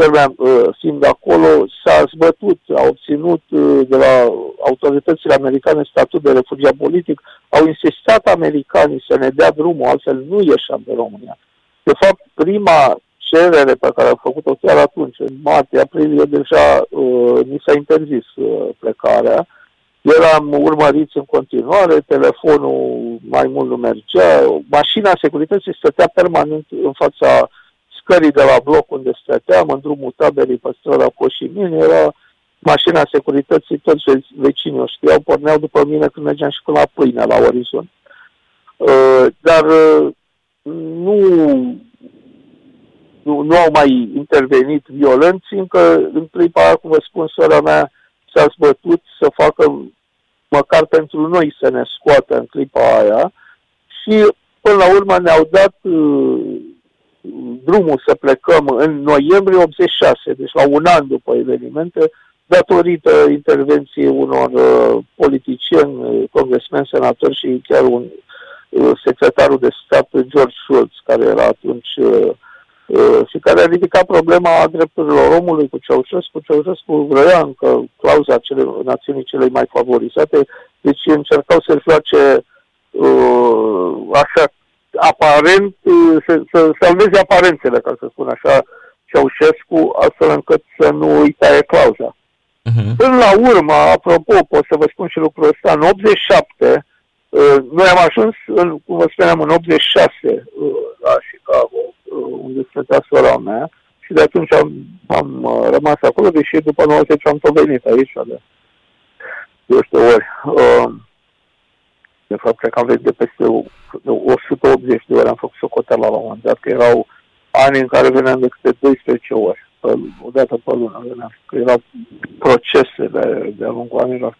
B: Serbia, uh, fiind acolo, s-a zbătut, a obținut uh, de la autoritățile americane statut de refugiat politic, au insistat americanii să ne dea drumul, altfel nu ieșeam de România. De fapt, prima cerere pe care am făcut-o chiar atunci, în martie, aprilie, deja uh, ni s-a interzis uh, plecarea. Eram urmăriți în continuare, telefonul mai mult nu mergea, mașina securității stătea permanent în fața scării de la bloc unde stăteam, în drumul taberii pe strada Coșimini, era mașina securității, toți vecinii o știau, porneau după mine când mergeam și până la pâine, la orizont. Uh, dar uh, nu, nu, nu au mai intervenit violenți, încă în clipa aia, cum vă spun, sora mea s-a zbătut să facă măcar pentru noi să ne scoată în clipa aia și până la urmă ne-au dat uh, drumul să plecăm în noiembrie 86, deci la un an după evenimente, datorită intervenției unor uh, politicieni, uh, congresmeni, senatori și chiar un uh, secretarul de stat, George Shultz, care era atunci uh, uh, și care a ridicat problema drepturilor omului cu Ceaușescu. Ceaușescu vrea încă clauza cele, națiunii cele mai favorizate, deci încercau să joace uh, așa aparent, uh, să, să salveze aparențele, ca să spun așa, Ceaușescu, astfel încât să nu îi taie clauza. Uh-huh. Până la urmă, apropo, pot să vă spun și lucrul ăsta, în 87, uh, noi am ajuns, în, cum vă spuneam, în 86 uh, la Chicago, unde stătea sora mea, și de atunci am, am rămas acolo, deși după 90 am tot venit aici de, eu știu, ori. De fapt, cred că am venit de peste 180 de ori, am făcut socoteala la un moment dat, că erau ani în care veneam de câte 12 ori, pe, o dată pe lună veneam, că erau procese de, de-a lungul anilor.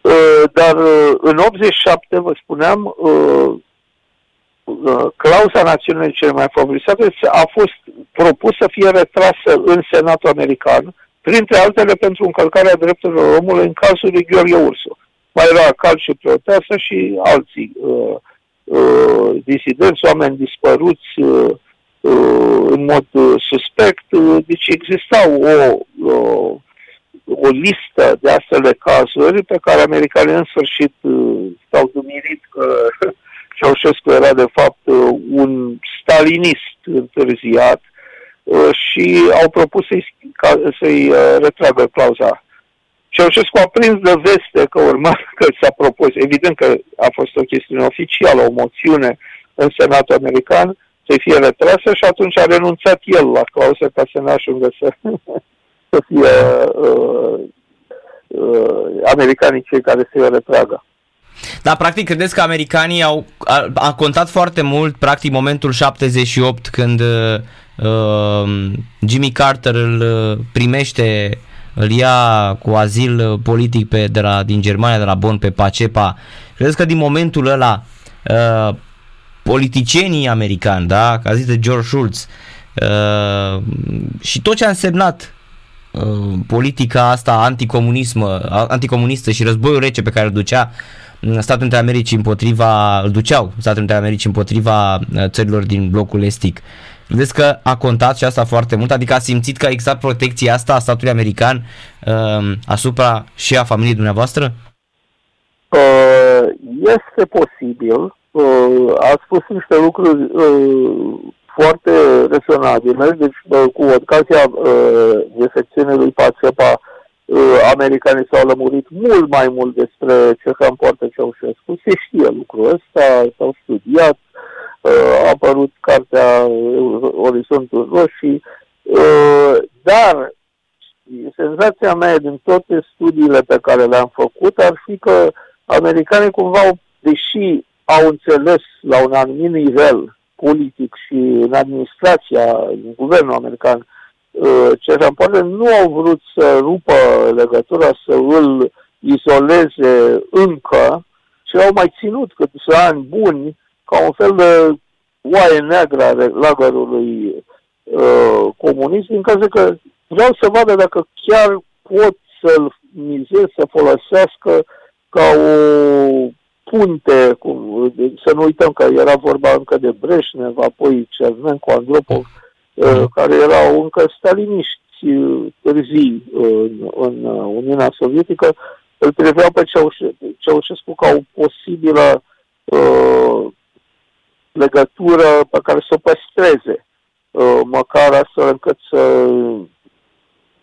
B: Uh, dar uh, în 87, vă spuneam, uh, clauza națiunii cele mai favorizate a fost propus să fie retrasă în Senatul American, printre altele pentru încălcarea drepturilor omului în cazul lui Gheorghe Ursu mai era cal și Proteasă și alții uh, uh, disidenți, oameni dispăruți uh, uh, în mod uh, suspect. Uh, deci existau o, o, o listă de astfel de cazuri pe care americanii în sfârșit uh, s-au dumirit că Ceaușescu era de fapt uh, un stalinist întârziat uh, și au propus să-i, să-i uh, retragă clauza Ceaușescu a prins de veste că urma că s-a propus, evident că a fost o chestiune oficială, o moțiune în Senatul American, să fie retrasă și atunci a renunțat el la clauză ca să ne ajungă să, să fie uh, uh, americanii cei care să-i retragă.
A: Da, practic, credeți că americanii au a, a contat foarte mult, practic, momentul 78 când uh, uh, Jimmy Carter îl uh, primește uh, îl ia cu azil politic pe, de la, din Germania, de la Bonn, pe Pacepa. Credeți că din momentul ăla uh, politicienii americani, da, ca zis de George Schultz, uh, și tot ce a însemnat uh, politica asta anticomunismă, anticomunistă și războiul rece pe care îl ducea Statele Unite Americii împotriva, îl duceau Statele Unite Americii împotriva uh, țărilor din blocul estic. Uh, Credeți că a contat și asta foarte mult? Adică a simțit că exact protecția asta a statului american uh, asupra și a familiei dumneavoastră?
B: Uh, este posibil. Uh, a spus niște lucruri uh, foarte rezonabile, deci uh, cu ocazia uh, defecțiunii lui Pacepa, uh, americanii s-au lămurit mult mai mult despre ce cam poartă Ceaușescu. Se știe lucrul ăsta, s-au studiat, a apărut cartea Orizontul Roșii, uh, dar senzația mea din toate studiile pe care le-am făcut ar fi că americanii cumva, deși au înțeles la un anumit nivel politic și în administrația, în guvernul american, uh, ce poate nu au vrut să rupă legătura, să îl izoleze încă, și au mai ținut câțiva ani buni ca un fel de oaie neagră a lagărului uh, comunist, din cazul că vreau să vadă dacă chiar pot să-l mizez, să folosească ca o punte, cum, să nu uităm că era vorba încă de Breșnev, apoi Cernenco, Andropov, uh, mhm. care erau încă staliniști uh, târzii în, în Uniunea Sovietică, îl priveau pe Ceaușescu ca o posibilă uh, legătură pe care să o păstreze, uh, măcar astfel încât să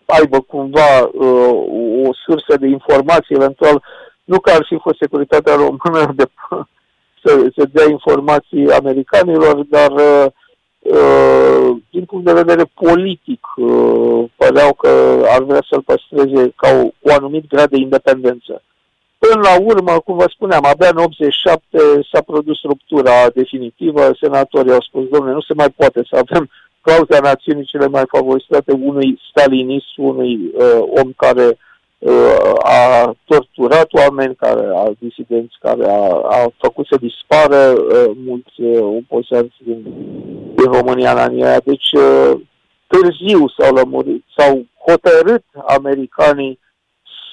B: aibă cumva uh, o sursă de informații, eventual, nu că ar fi fost securitatea română de să, să dea informații americanilor, dar uh, uh, din punct de vedere politic, uh, păreau că ar vrea să-l păstreze ca o, o anumit grad de independență. Până la urmă, cum vă spuneam, abia în 87 s-a produs ruptura definitivă, senatorii au spus, domnule, nu se mai poate să avem clauza națiunii cele mai favorizate unui stalinist, unui uh, om care uh, Uh, a torturat oameni, care a disidenți, care a, a făcut să dispară uh, mulți uh, opozianți din, din România în anii aia. Deci târziu s-au lămurit, s-au hotărât americanii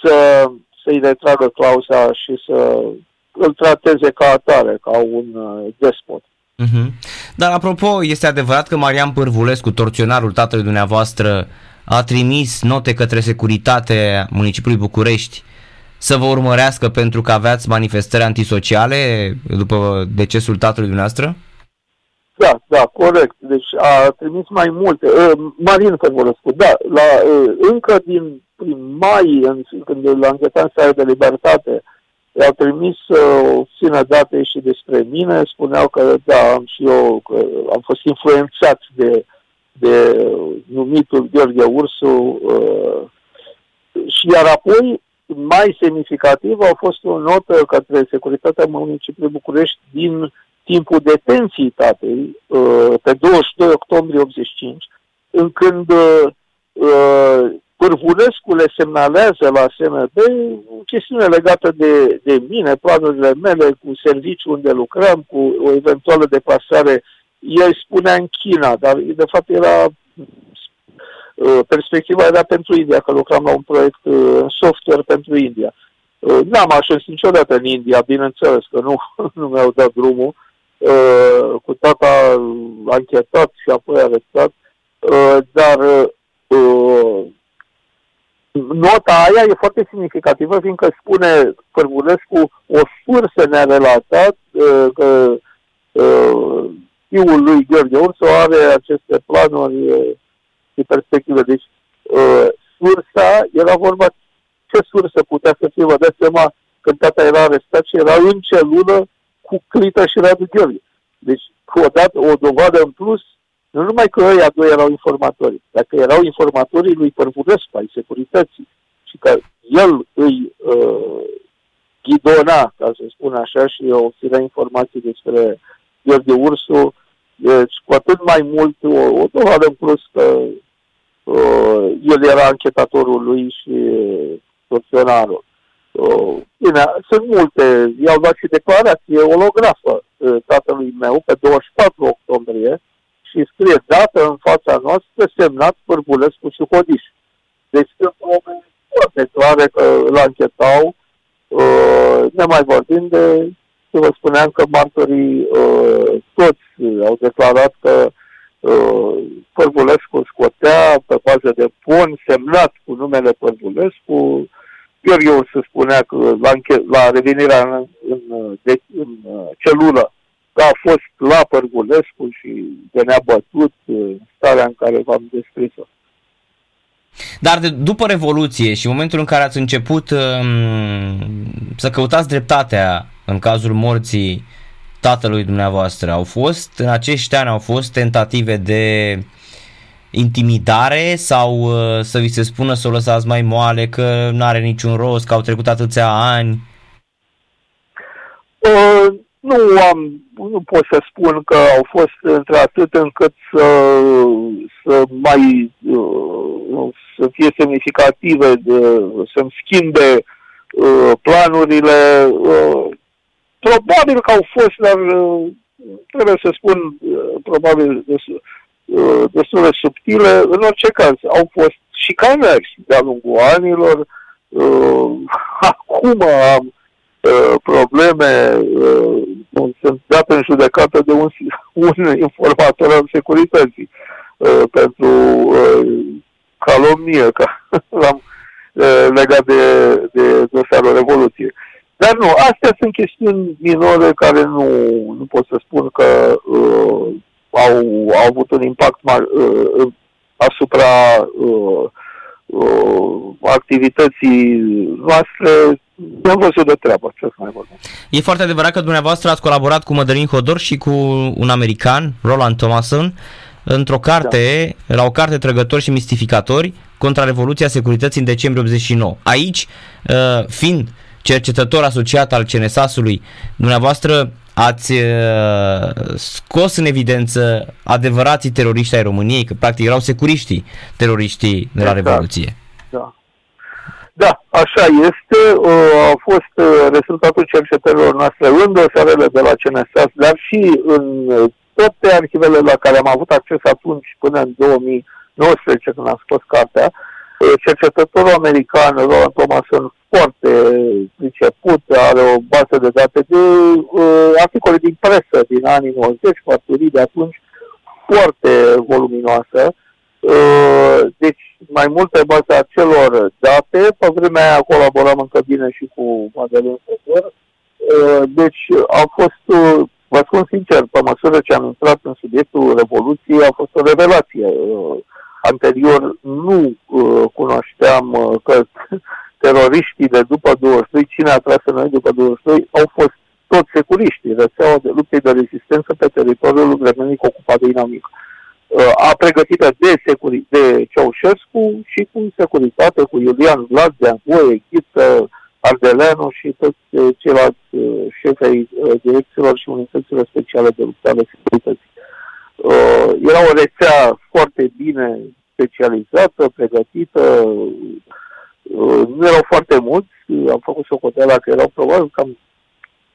B: să, să-i retragă clauza și să îl trateze ca atare, ca un despot.
A: Uh-huh. Dar apropo, este adevărat că Marian Pârvulescu, torționarul tatălui dumneavoastră, a trimis note către securitate municipiului București să vă urmărească pentru că aveați manifestări antisociale după decesul tatălui dumneavoastră?
B: Da, da, corect. Deci a trimis mai multe. Uh, Marin Fărvărescu, da, la, uh, încă din prin mai, în, când l-a închetat în de libertate, i-au trimis uh, o țină date și despre mine, spuneau că da, am și eu, că am fost influențat de uh, de numitul Gheorghe Ursu uh, și iar apoi, mai semnificativ, a fost o notă către Securitatea Municipiului București din timpul detenției tatei, uh, pe 22 octombrie 85, în când uh, Pârvulescu le semnalează la SND o chestiune legată de, de mine, planurile mele, cu serviciu unde lucrăm, cu o eventuală deplasare el spunea în China, dar de fapt era uh, perspectiva era pentru India, că lucram la un proiect uh, software pentru India. Uh, n-am ajuns niciodată în India, bineînțeles că nu, nu mi-au dat drumul. Cu tata anchetat și apoi arestat, dar nota aia e foarte semnificativă, fiindcă spune Cărvulescu, o sursă ne-a relatat că fiul lui Gheorghe Ursu are aceste planuri și perspective. Deci, sursa, era vorba ce sursă putea să fie, vă dați seama, când tata era arestat și era în celulă cu Clită și Radu Gheorghe. Deci, cu o, dată, o dovadă în plus, nu numai că ăia doi erau informatori, dacă erau informatorii lui Părvurescu, ai securității, și că el îi uh, ghidona, ca să spun așa, și oferea informații despre Gheorghe Ursu, deci cu atât mai mult o, o dovadă în plus că uh, el era anchetatorul lui și torționarul. Uh, bine, sunt multe. I-au dat și declarație olografă uh, tatălui meu pe 24 octombrie și scrie dată în fața noastră semnat Pârbulescu și Hodiș. Deci sunt oameni foarte clare că îl anchetau, uh, ne mai vorbim de să vă spuneam că martorii uh, toți au declarat că uh, Părbulescu scotea pe bază de pon semnat cu numele Părbulescu. Gheorghe se spunea că la, la revenirea în, în, de, în uh, celulă că a fost la Părbulescu și de ne-a bătut uh, starea în care v-am descris-o.
A: Dar de, după Revoluție și în momentul în care ați început um, să căutați dreptatea în cazul morții tatălui dumneavoastră, au fost, în acești ani au fost tentative de intimidare sau uh, să vi se spună să o lăsați mai moale, că nu are niciun rost, că au trecut atâția ani?
B: Uh, nu am, nu pot să spun că au fost între atât încât să, să mai uh, să fie semnificative, de, să-mi schimbe uh, planurile. Uh, probabil că au fost, dar trebuie să spun, probabil destul, destul de subtile. În orice caz, au fost și canări de-a lungul anilor. Acum am Uh, probleme, uh, sunt date în judecată de un, un informator al securității uh, pentru uh, calomnie, ca l-am uh, legat de, de dosarul Revoluției. Dar nu, astea sunt chestiuni minore care nu, nu pot să spun că uh, au, au avut un impact mare uh, asupra uh, uh, activității noastre am văzut de treabă, ce să mai vorbim.
A: E foarte adevărat că dumneavoastră ați colaborat cu Mădălin Hodor și cu un american, Roland Thomason. într-o carte, da. la o carte Trăgători și mistificatori contra Revoluția Securității în decembrie 89. Aici, uh, fiind cercetător asociat al CNSAS-ului, dumneavoastră ați uh, scos în evidență adevărații teroriști ai României, că practic erau securiștii teroriștii de la exact. Revoluție.
B: Da. Da, așa este. A fost uh, rezultatul cercetărilor noastre în dosarele de la CNSAS, dar și în uh, toate arhivele la care am avut acces atunci până în 2019, când am scos cartea. Uh, cercetătorul american, Roland Thomason, foarte priceput, are o bază de date de uh, articole din presă din anii 90, facturii de atunci, foarte voluminoasă. Uh, deci mai mult pe baza acelor date. Pe vremea aia colaboram încă bine și cu Madeleine Fător. Uh, deci a fost, uh, vă spun sincer, pe măsură ce am intrat în subiectul Revoluției, a fost o revelație. Uh, anterior nu cunoșteam că teroriștii de după 22, cine a tras în noi după 22, au fost toți securiștii, rețeaua de luptei de rezistență pe teritoriul gremenic ocupat de inamic. Uh, Uh, a pregătită de, securi- de Ceaușescu și cu securitate, cu Iulian Vlad, Deangoe, Ghiță, Ardeleanu și toți uh, ceilalți uh, șefei direcțiilor și unităților speciale de luptă ale securității. Era o rețea foarte bine specializată, pregătită, nu erau foarte mulți, am făcut socoteala că erau probabil cam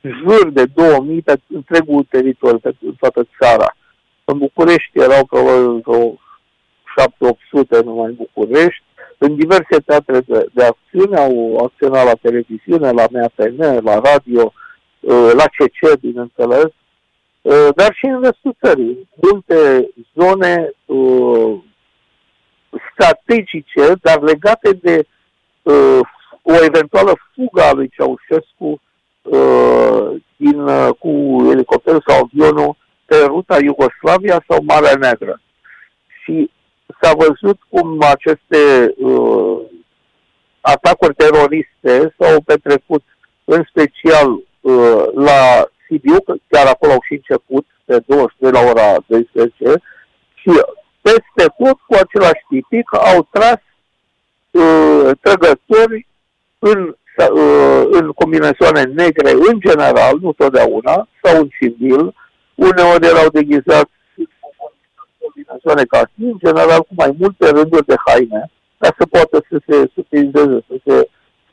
B: jur de 2000 pe întregul teritoriu, pe toată țara. În București erau probabil vreo 7-800 numai în București. În diverse teatre de, de acțiune au acționat la televiziune, la MAPN, la radio, uh, la CC, bineînțeles, uh, dar și în restul țării. Multe zone uh, strategice, dar legate de o eventuală fugă a lui Ceaușescu din, cu elicopterul sau avionul pe ruta Iugoslavia sau Marea Neagră. Și s-a văzut cum aceste uh, atacuri teroriste s-au petrecut în special uh, la Sibiu, chiar acolo au și început, pe 22 la ora 12, și peste tot cu același tipic au tras uh, trăgători în, uh, în combinazoane negre în general, nu totdeauna, sau în civil, Uneori erau deghizați combinațiune ca în general cu mai multe rânduri de haine, ca să poată să se utilizeze, să se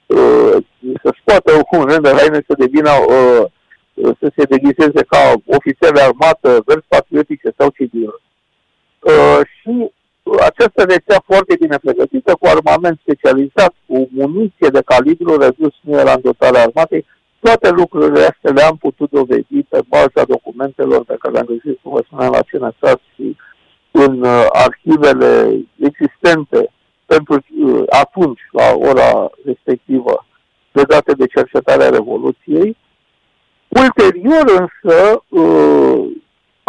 B: uh, să scoată un rând de haine să devină uh, să se deghizeze ca ofițer de armată, vers patriotice sau civil. Uh, și această rețea foarte bine pregătită, cu armament specializat, cu muniție de calibru redus, nu era în dotarea armatei, toate lucrurile astea le-am putut dovedi pe baza documentelor pe care le-am găsit, cum vă spuneam, la CNSAS și în uh, arhivele existente pentru uh, atunci, la ora respectivă, legate de cercetarea Revoluției. Ulterior însă uh,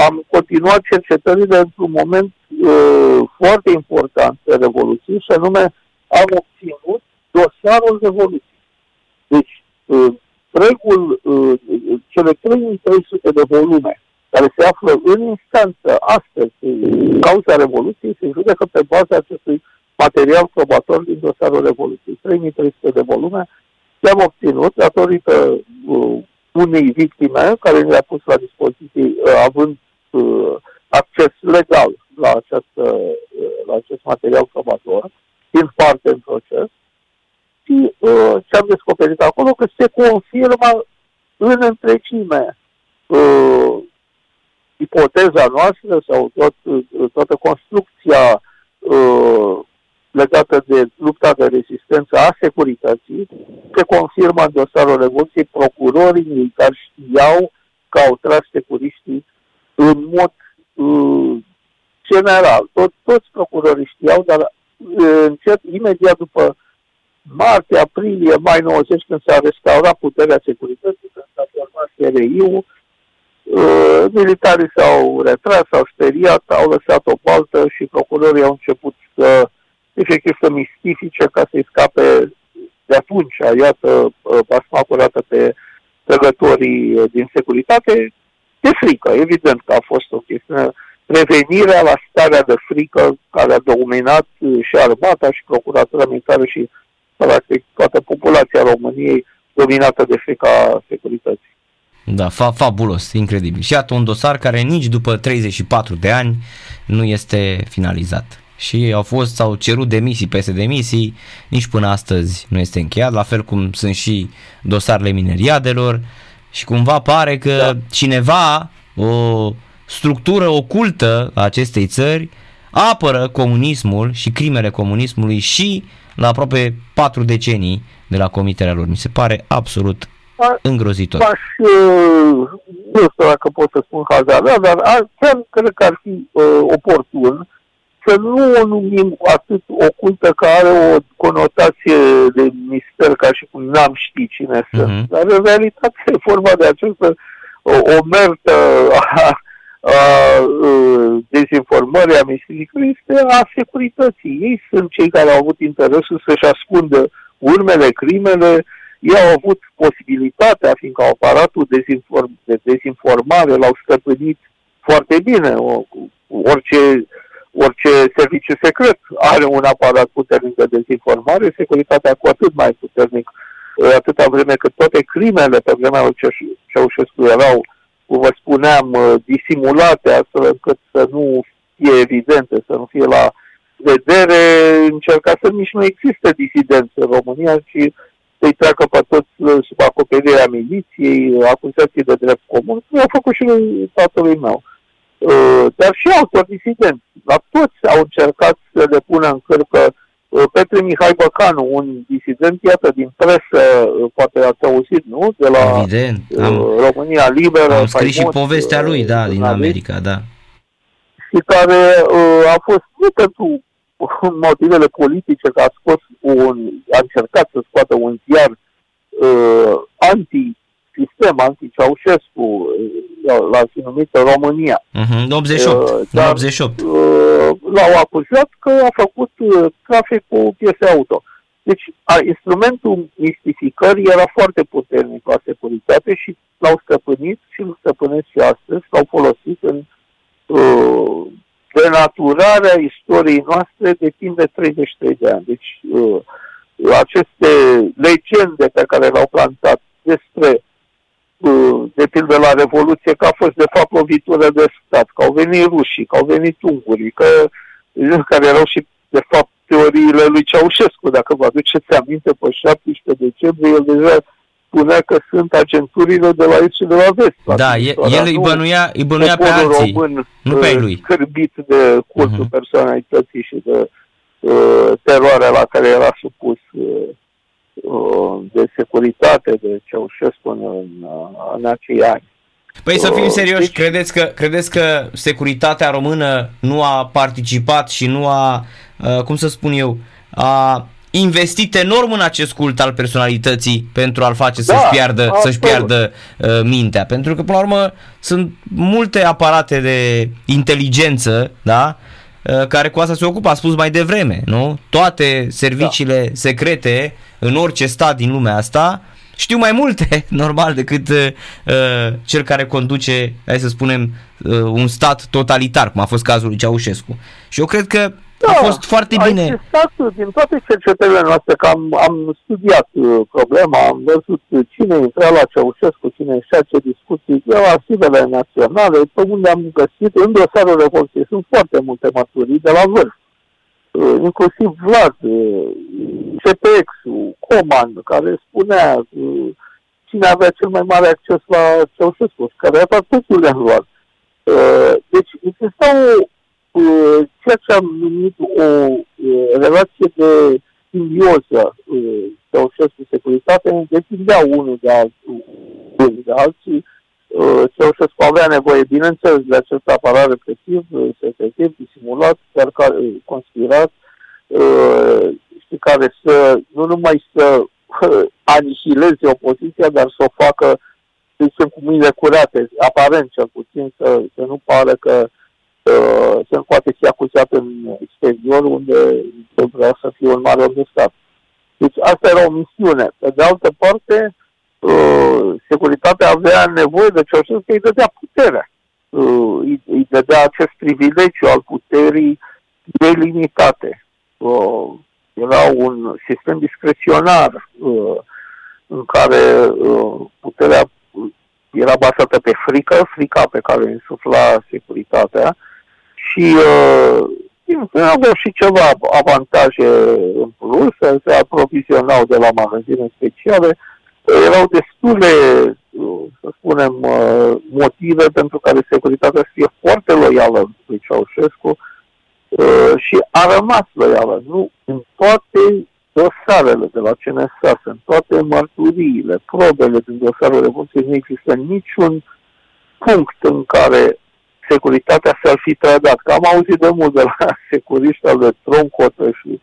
B: am continuat cercetările într-un moment uh, foarte important de Revoluție și anume am obținut dosarul Revoluției. Deci, uh, întregul, uh, cele 3300 de volume care se află în instanță astăzi, în cauza Revoluției, se judecă pe baza acestui material probator din dosarul Revoluției. 3300 de volume le-am obținut datorită uh, unei victime care ne-a pus la dispoziție, uh, având uh, acces legal la, această, uh, la acest material probator, din parte în proces, și uh, ce am descoperit acolo, că se confirmă în întregime uh, ipoteza noastră sau tot, uh, toată construcția uh, legată de lupta de rezistență a securității, se confirmă în dosarul Revoluției, procurorii militari știau că au tras securiștii în mod uh, general. Tot, toți procurorii știau, dar uh, încet, imediat după martie, aprilie, mai 90, când s-a restaurat puterea securității, când s-a format SRI-ul, uh, militarii s-au retras, s-au speriat, au lăsat o baltă și procurorii au început să, efectiv, să mistifice ca să-i scape de atunci, iată, uh, basma curată pe trăgătorii uh, din securitate, de frică, evident că a fost o chestiune revenirea la starea de frică care a dominat și armata și procuratura militară și practic toată populația României dominată de frica securității.
A: Da, fa- fabulos, incredibil. Și iată un dosar care nici după 34 de ani nu este finalizat. Și au fost, s-au cerut demisii peste demisii, nici până astăzi nu este încheiat, la fel cum sunt și dosarele mineriadelor și cumva pare că da. cineva, o structură ocultă a acestei țări, apără comunismul și crimele comunismului și la aproape patru decenii de la comiterea lor. Mi se pare absolut îngrozitor.
B: Aș, uh, nu știu dacă pot să spun hazardea, dar chiar cred că ar fi uh, oportun să nu o numim atât ocultă că are o conotație de mister ca și cum n-am ști cine sunt. Uh-huh. Dar în realitate e vorba de această o, o mertă a, a, a dezinformării, a misticului, este a securității. Ei sunt cei care au avut interesul să-și ascundă urmele, crimele, ei au avut posibilitatea, fiindcă aparatul dezinform, de dezinformare l-au stăpânit foarte bine. O, orice, orice serviciu secret are un aparat puternic de dezinformare, securitatea cu atât mai puternic, atâta vreme cât toate crimele pe vremea lui Ceaușescu erau, cum vă spuneam, disimulate, astfel încât să nu fie evidente, să nu fie la vedere, încerca să nici nu există disidență în România, ci să-i treacă pe toți uh, sub acoperirea miliției, acuzații de drept comun, cum a făcut și lui tatălui meu. Uh, dar și altor disidenți. La toți au încercat să le pună în cârcă uh, Petre Mihai Băcanu, un disident, iată, din presă, poate ați auzit, nu? De la
A: Evident,
B: am, România Liberă.
A: Am scris faimos, și povestea lui, da, din America, da.
B: Și care a fost nu pentru motivele politice că a scos un, a încercat să scoată un ziar uh, anti-sistem, anti-Ceaușescu, uh, l-a fi numit România.
A: Uh-huh, 88, uh, dar, 88. Uh,
B: l-au acuzat că a făcut uh, trafic cu piese auto. Deci a, instrumentul mistificării era foarte puternic la securitate și l-au stăpânit și îl stăpânesc și astăzi, l-au folosit în uh, denaturarea istoriei noastre de timp de 33 de ani. Deci uh, aceste legende pe care le-au plantat despre uh, de pildă la Revoluție, că a fost de fapt lovitură de stat, că au venit rușii, că au venit ungurii, că care erau și de fapt teoriile lui Ceaușescu, dacă vă aduceți aminte, pe 17 decembrie el deja spunea că sunt agenturile de la est și de la vest.
A: Da, el, el îi bănuia, îi bănuia pe alții, român, nu pe lui.
B: Uh, scârbit de cultul uh-huh. personalității și de uh, teroarea la care era supus uh, uh, de securitate, de Ceaușescu în, în, în acei ani.
A: Păi să fim uh, serioși, deci... credeți, că, credeți că securitatea română nu a participat și nu a, uh, cum să spun eu, a investit enorm în acest cult al personalității pentru a-l face da, să-și piardă, să-și piardă uh, mintea. Pentru că, până la urmă, sunt multe aparate de inteligență, da? Uh, care cu asta se ocupă, a spus mai devreme, nu? Toate serviciile da. secrete în orice stat din lumea asta știu mai multe, normal, decât uh, cel care conduce, hai să spunem, uh, un stat totalitar, cum a fost cazul lui Ceaușescu. Și eu cred că da, a fost foarte a bine.
B: Existat din toate cercetările noastre, că am, am studiat uh, problema, am văzut cine intra la Ceaușescu, cine ieșea, ce discuții, de la arhivele naționale, pe unde am găsit, în dosarul Revoluției, sunt foarte multe măturii de la vârf. Uh, inclusiv Vlad, uh, CPX-ul, Coman, care spunea uh, cine avea cel mai mare acces la Ceaușescu, care a totul le-a luat. Uh, deci exista o, Uh, ceea ce am numit o uh, relație de simbioză uh, Ceaușescu securitate, depindeau unul de altul, de alții. Ceaușescu avea nevoie, bineînțeles, de acest aparat represiv, secretiv, disimulat, chiar conspirat, și care să, nu numai să anihileze opoziția, dar să o facă, să zicem, cu mâinile curate, aparent cel puțin, să, să nu pare că uh, să poate fi acuzat în exterior, unde vrea să fie un mare om de stat. Deci asta era o misiune. Pe de altă parte, uh, securitatea avea nevoie de Ceaușescu că îi dădea puterea. uh, îi, îi dădea acest privilegiu al puterii delimitate. Uh, era un sistem discreționar uh, în care uh, puterea era bazată pe frică, frica pe care îi insufla securitatea și uh, aveau și ceva avantaje în plus, se aprovizionau de la magazine speciale, erau destule, să spunem, uh, motive pentru care securitatea să fie foarte loială lui Ceaușescu uh, și a rămas loială. Nu, în toate dosarele de la CNSA, în toate mărturiile, probele din dosarele Revoluției, nu există niciun punct în care securitatea s-ar fi trădat. Că am auzit de mult de la securiști al de Troncotă și,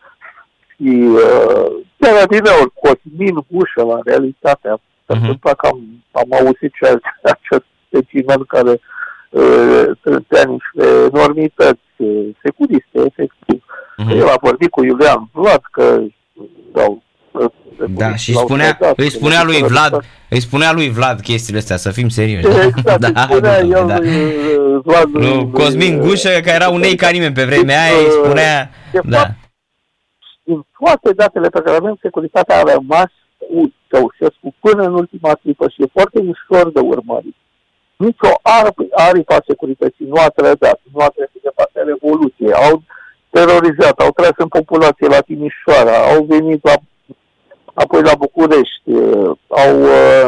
B: și uh, chiar din ori Cosmin Gușă la realitatea. S-a uh-huh. întâmplat că am, am auzit ce acest specimen care uh, trătea niște enormități uh, securiste, efectiv. Uh-huh. El a vorbit cu Iulian Vlad că dau
A: da, și spunea, îi spunea lui Vlad, îi spunea lui Vlad chestiile astea, să fim serioși.
B: Exact, da, spunea da, el da. Vlad.
A: Nu, Cosmin Gușă, care era un ei ca nimeni pe vremea aia, îi spunea... De da. fapt,
B: din toate datele pe care avem, securitatea a rămas cu Ceaușescu până în ultima clipă și e foarte ușor de urmărit. Nici o aripă a securității nu a trădat, nu a trecut de partea Revoluției. Au terorizat, au tras în populație la Timișoara, au venit la apoi la București, uh, au uh,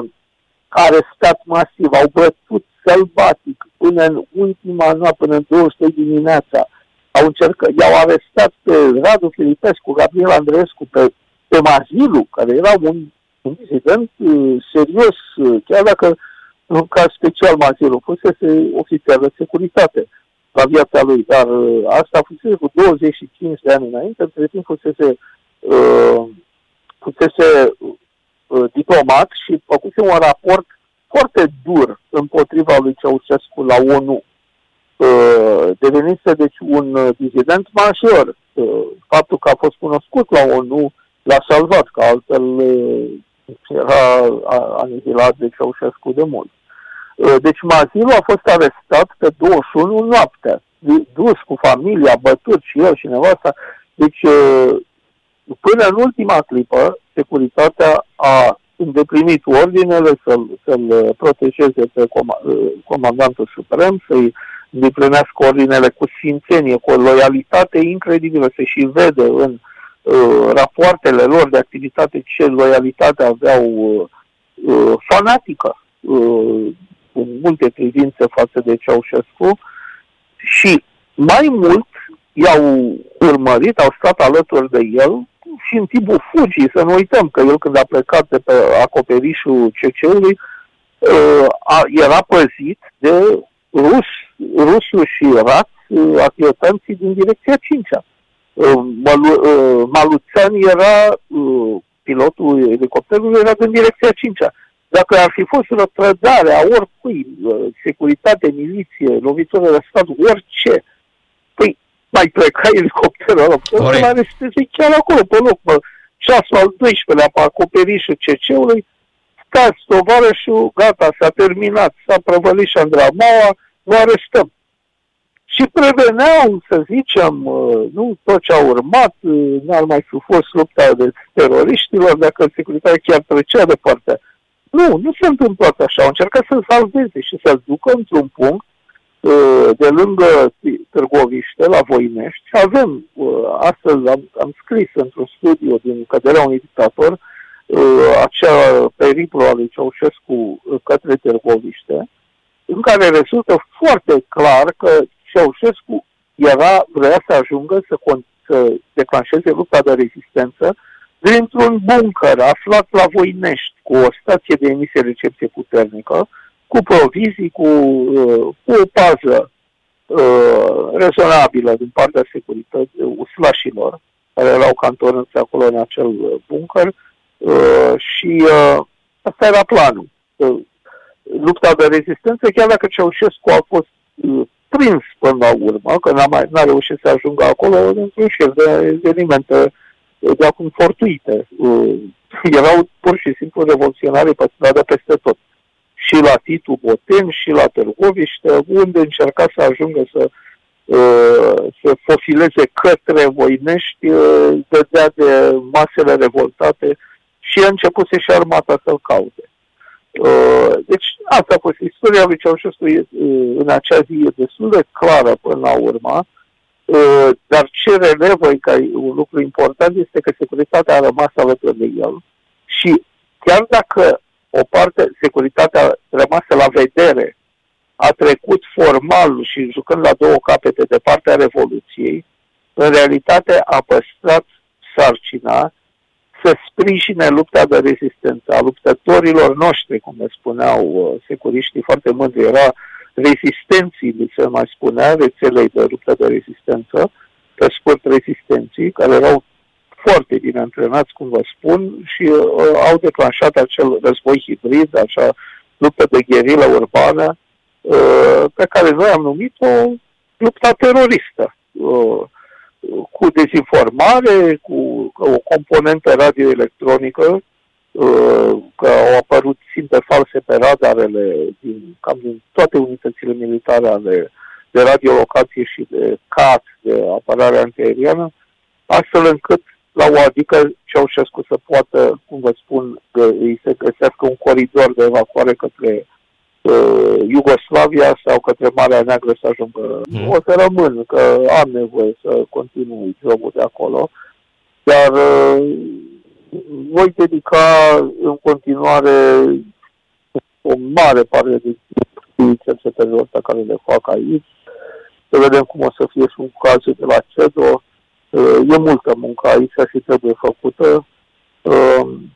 B: arestat masiv, au bătut sălbatic până în ultima noapte, până în 23 dimineața. Au încercat, i-au arestat pe Radu Filipescu, Gabriel Andreescu, pe, pe Mazilu, care era un, un dizident uh, serios, uh, chiar dacă în caz special Mazilu fusese ofițer de securitate la viața lui, dar uh, asta fusese cu 25 de ani înainte, între timp fusese uh, fusese uh, diplomat și făcuse un raport foarte dur împotriva lui Ceaușescu la ONU. Uh, devenise deci un uh, dizident major. Uh, faptul că a fost cunoscut la ONU l-a salvat, că altfel uh, era anihilat de Ceaușescu de mult. Uh, deci Mazilu a fost arestat pe 21 noaptea, dus cu familia, bătut și el și nevasta. Deci uh, până în ultima clipă, securitatea a îndeplinit ordinele să-l, să-l protejeze pe comandantul suprem, să-i îndeplinească ordinele cu sfințenie, cu o loialitate incredibilă, se și vede în uh, rapoartele lor de activitate ce loialitate aveau uh, uh, fanatică uh, în multe privințe față de Ceaușescu. Și mai mult i-au urmărit, au stat alături de el și în timpul fugii, să nu uităm că el când a plecat de pe acoperișul CC-ului, uh, era păzit de rus, rusul și rat, uh, atletanții din direcția 5-a. Uh, Maluțean era, pilotul elicopterului era din direcția 5-a. Dacă ar fi fost rătrădare a oricui, securitate, miliție, lovitură de stat, orice, mai pleca elicopterul ăla, să l aresteze chiar acolo, pe loc, pe ceasul al 12-lea, pe acoperișul CC-ului, stați, tovarășul, gata, s-a terminat, s-a prăvălit și Andramaua, vă arestăm. Și preveneau, să zicem, uh, nu tot ce a urmat, uh, n-ar mai fi fost lupta de teroriștilor, dacă securitatea chiar trecea de partea. Nu, nu se întâmplă așa. Au încercat să salveze și să ducă într-un punct Uh, de lângă Târgoviște, la Voinești, avem, uh, astăzi am, am scris într-un studiu din căderea unui dictator, uh, acea periplu al lui Ceaușescu către Târgoviște, în care rezultă foarte clar că Ceaușescu era, vrea să ajungă să, să declanșeze lupta de rezistență dintr-un bunker aflat la Voinești, cu o stație de emisie-recepție puternică, cu provizii, cu, uh, cu o pază uh, rezonabilă din partea securității uslașilor, care erau cantonăți acolo în acel uh, bunker uh, și uh, asta era planul. Uh, lupta de rezistență, chiar dacă Ceaușescu a fost uh, prins până la urmă, că n-a, mai, n-a reușit să ajungă acolo, într-un șir de evenimente uh, de acum fortuite. Uh, erau pur și simplu revoluționari pe stradă peste tot și la Titu Boten și la Târgoviște, unde încerca să ajungă să, să fofileze către Voinești, dădea de masele revoltate și a început să și armata să-l caute. Deci asta a fost istoria lui Ceaușescu în acea zi e destul de clară până la urmă, dar ce relevă ca un lucru important este că securitatea a rămas alături de el și chiar dacă o parte, securitatea rămasă la vedere, a trecut formal și jucând la două capete de partea Revoluției, în realitate a păstrat sarcina să sprijine lupta de rezistență a luptătorilor noștri, cum le spuneau uh, securiștii foarte mândri, era rezistenții, se mai spunea, rețelei de luptă de rezistență, pe scurt rezistenții, care erau foarte bine antrenați, cum vă spun, și uh, au declanșat acel război hibrid, acea luptă de gherilă urbană, uh, pe care noi am numit-o lupta teroristă, uh, cu dezinformare, cu o componentă radioelectronică, uh, că au apărut ținte false pe radarele din cam din toate unitățile militare ale de radiolocație și de CAT, de apărare antiaeriană, astfel încât la o adică Ceaușescu să poată, cum vă spun, că îi se găsească un coridor de evacuare către uh, Iugoslavia sau către Marea Neagră să ajungă. Mm. O să rămân, că am nevoie să continui jobul de acolo, dar uh, voi dedica în continuare o mare parte de cercetărilor pe care le fac aici, să vedem cum o să fie și un caz de la CEDO, E multă muncă aici și trebuie făcută. Um,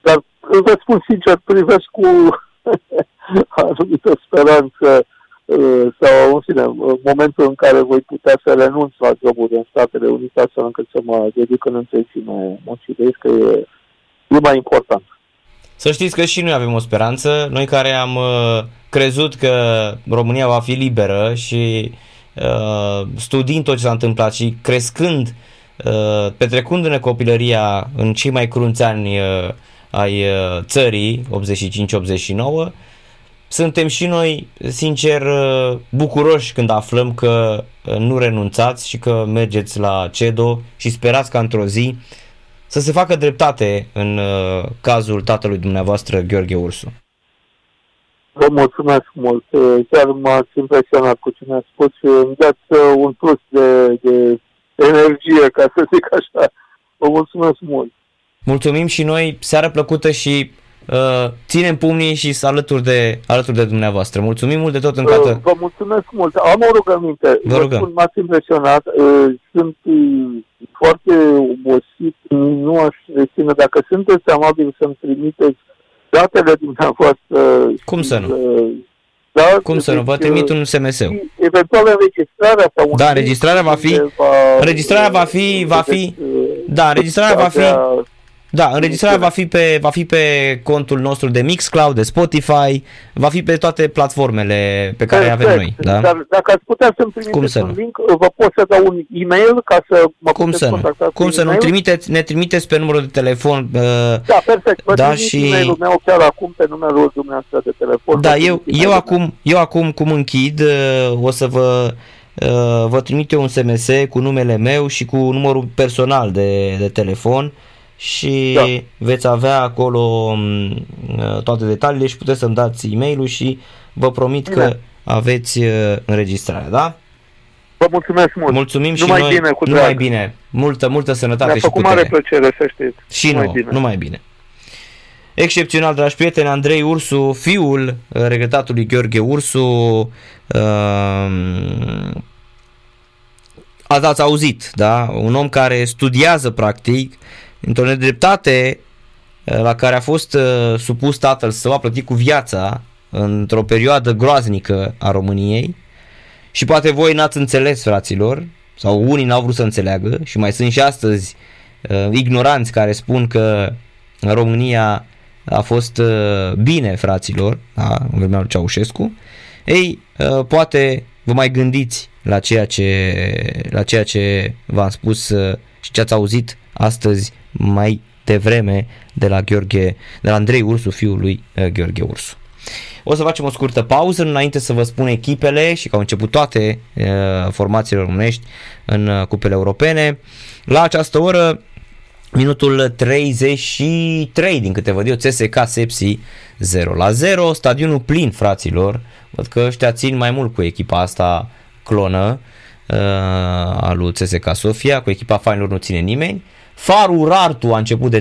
B: dar vă spun sincer, privesc cu anumită speranță uh, sau, în fine, momentul în care voi putea să renunț la jobul din Statele Unite astfel încât să mă dedic în întregime muncii că e, e mai important.
A: Să știți că și noi avem o speranță, noi care am uh, crezut că România va fi liberă și uh, Uh, studiind tot ce s-a întâmplat și crescând, uh, petrecându-ne copilăria în cei mai crunți ani uh, ai țării, 85-89, suntem și noi, sincer, bucuroși când aflăm că nu renunțați și că mergeți la CEDO și sperați ca într-o zi să se facă dreptate în cazul tatălui dumneavoastră, Gheorghe Ursu.
B: Vă mulțumesc mult. Chiar m-ați impresionat cu ce mi-ați spus și îmi dați uh, un plus de, de energie, ca să zic așa. Vă mulțumesc mult.
A: Mulțumim și noi, seară plăcută și uh, ținem pumnii și alături de, alături de dumneavoastră. Mulțumim mult de tot încă uh,
B: Vă mulțumesc mult. Am o rugăminte.
A: Vă rugăm. Spun,
B: m-ați impresionat. Uh, sunt uh, foarte obosit. Nu aș reține. Dacă sunteți amabil să-mi trimiteți datele dumneavoastră.
A: Cum să nu? Da, Cum să nu? Vă deci, trimit un SMS.
B: Eventual înregistrarea sau un
A: Da, înregistrarea va fi înregistrarea va fi va fi da, înregistrarea va fi da, înregistrarea va fi, pe, va fi pe contul nostru de Mixcloud, de Spotify, va fi pe toate platformele pe care Perfect. avem noi. Da?
B: Dar dacă ați putea să-mi trimiteți un link, vă pot să dau un e-mail ca să mă
A: Cum să nu? Cum să nu? Trimiteți, ne trimiteți pe numărul de telefon. Uh,
B: da, perfect. Vă da, și... e-mailul meu chiar acum pe numărul dumneavoastră de telefon.
A: Da, eu, eu, acum, eu acum cum închid, uh, o să vă uh, vă trimit eu un SMS cu numele meu și cu numărul personal de, de telefon și da. veți avea acolo mm, uh, toate detaliile și puteți să-mi dați e mail și vă promit Bine. că aveți uh, înregistrarea, da?
B: Vă mulțumesc mult.
A: Mulțumim și numai noi.
B: bine, cu
A: numai bine. Multă, multă sănătate
B: Mi-a
A: și putere.
B: mare plăcere, să știți.
A: Și numai nu, bine. numai bine. Excepțional, dragi prieteni, Andrei Ursu, fiul uh, regretatului Gheorghe Ursu, uh, ați auzit, da? Un om care studiază practic într-o nedreptate uh, la care a fost uh, supus tatăl să va plăti cu viața într-o perioadă groaznică a României. Și poate voi n-ați înțeles, fraților, sau unii n-au vrut să înțeleagă și mai sunt și astăzi uh, ignoranți care spun că România a fost uh, bine, fraților, da, în vremea lui Ceaușescu, ei, uh, poate vă mai gândiți la ceea ce, la ceea ce v-am spus uh, și ce ați auzit astăzi mai devreme de la Gheorghe, de la Andrei Ursu, fiul lui uh, Gheorghe Ursu. O să facem o scurtă pauză înainte să vă spun echipele și că au început toate uh, formațiile românești în uh, cupele europene. La această oră Minutul 33, din câte văd eu, CSK Sepsi 0 la 0, stadionul plin, fraților. Văd că ăștia țin mai mult cu echipa asta clonă uh, a lui CSK Sofia, cu echipa Fainilor nu ține nimeni. Farul Rartu a început de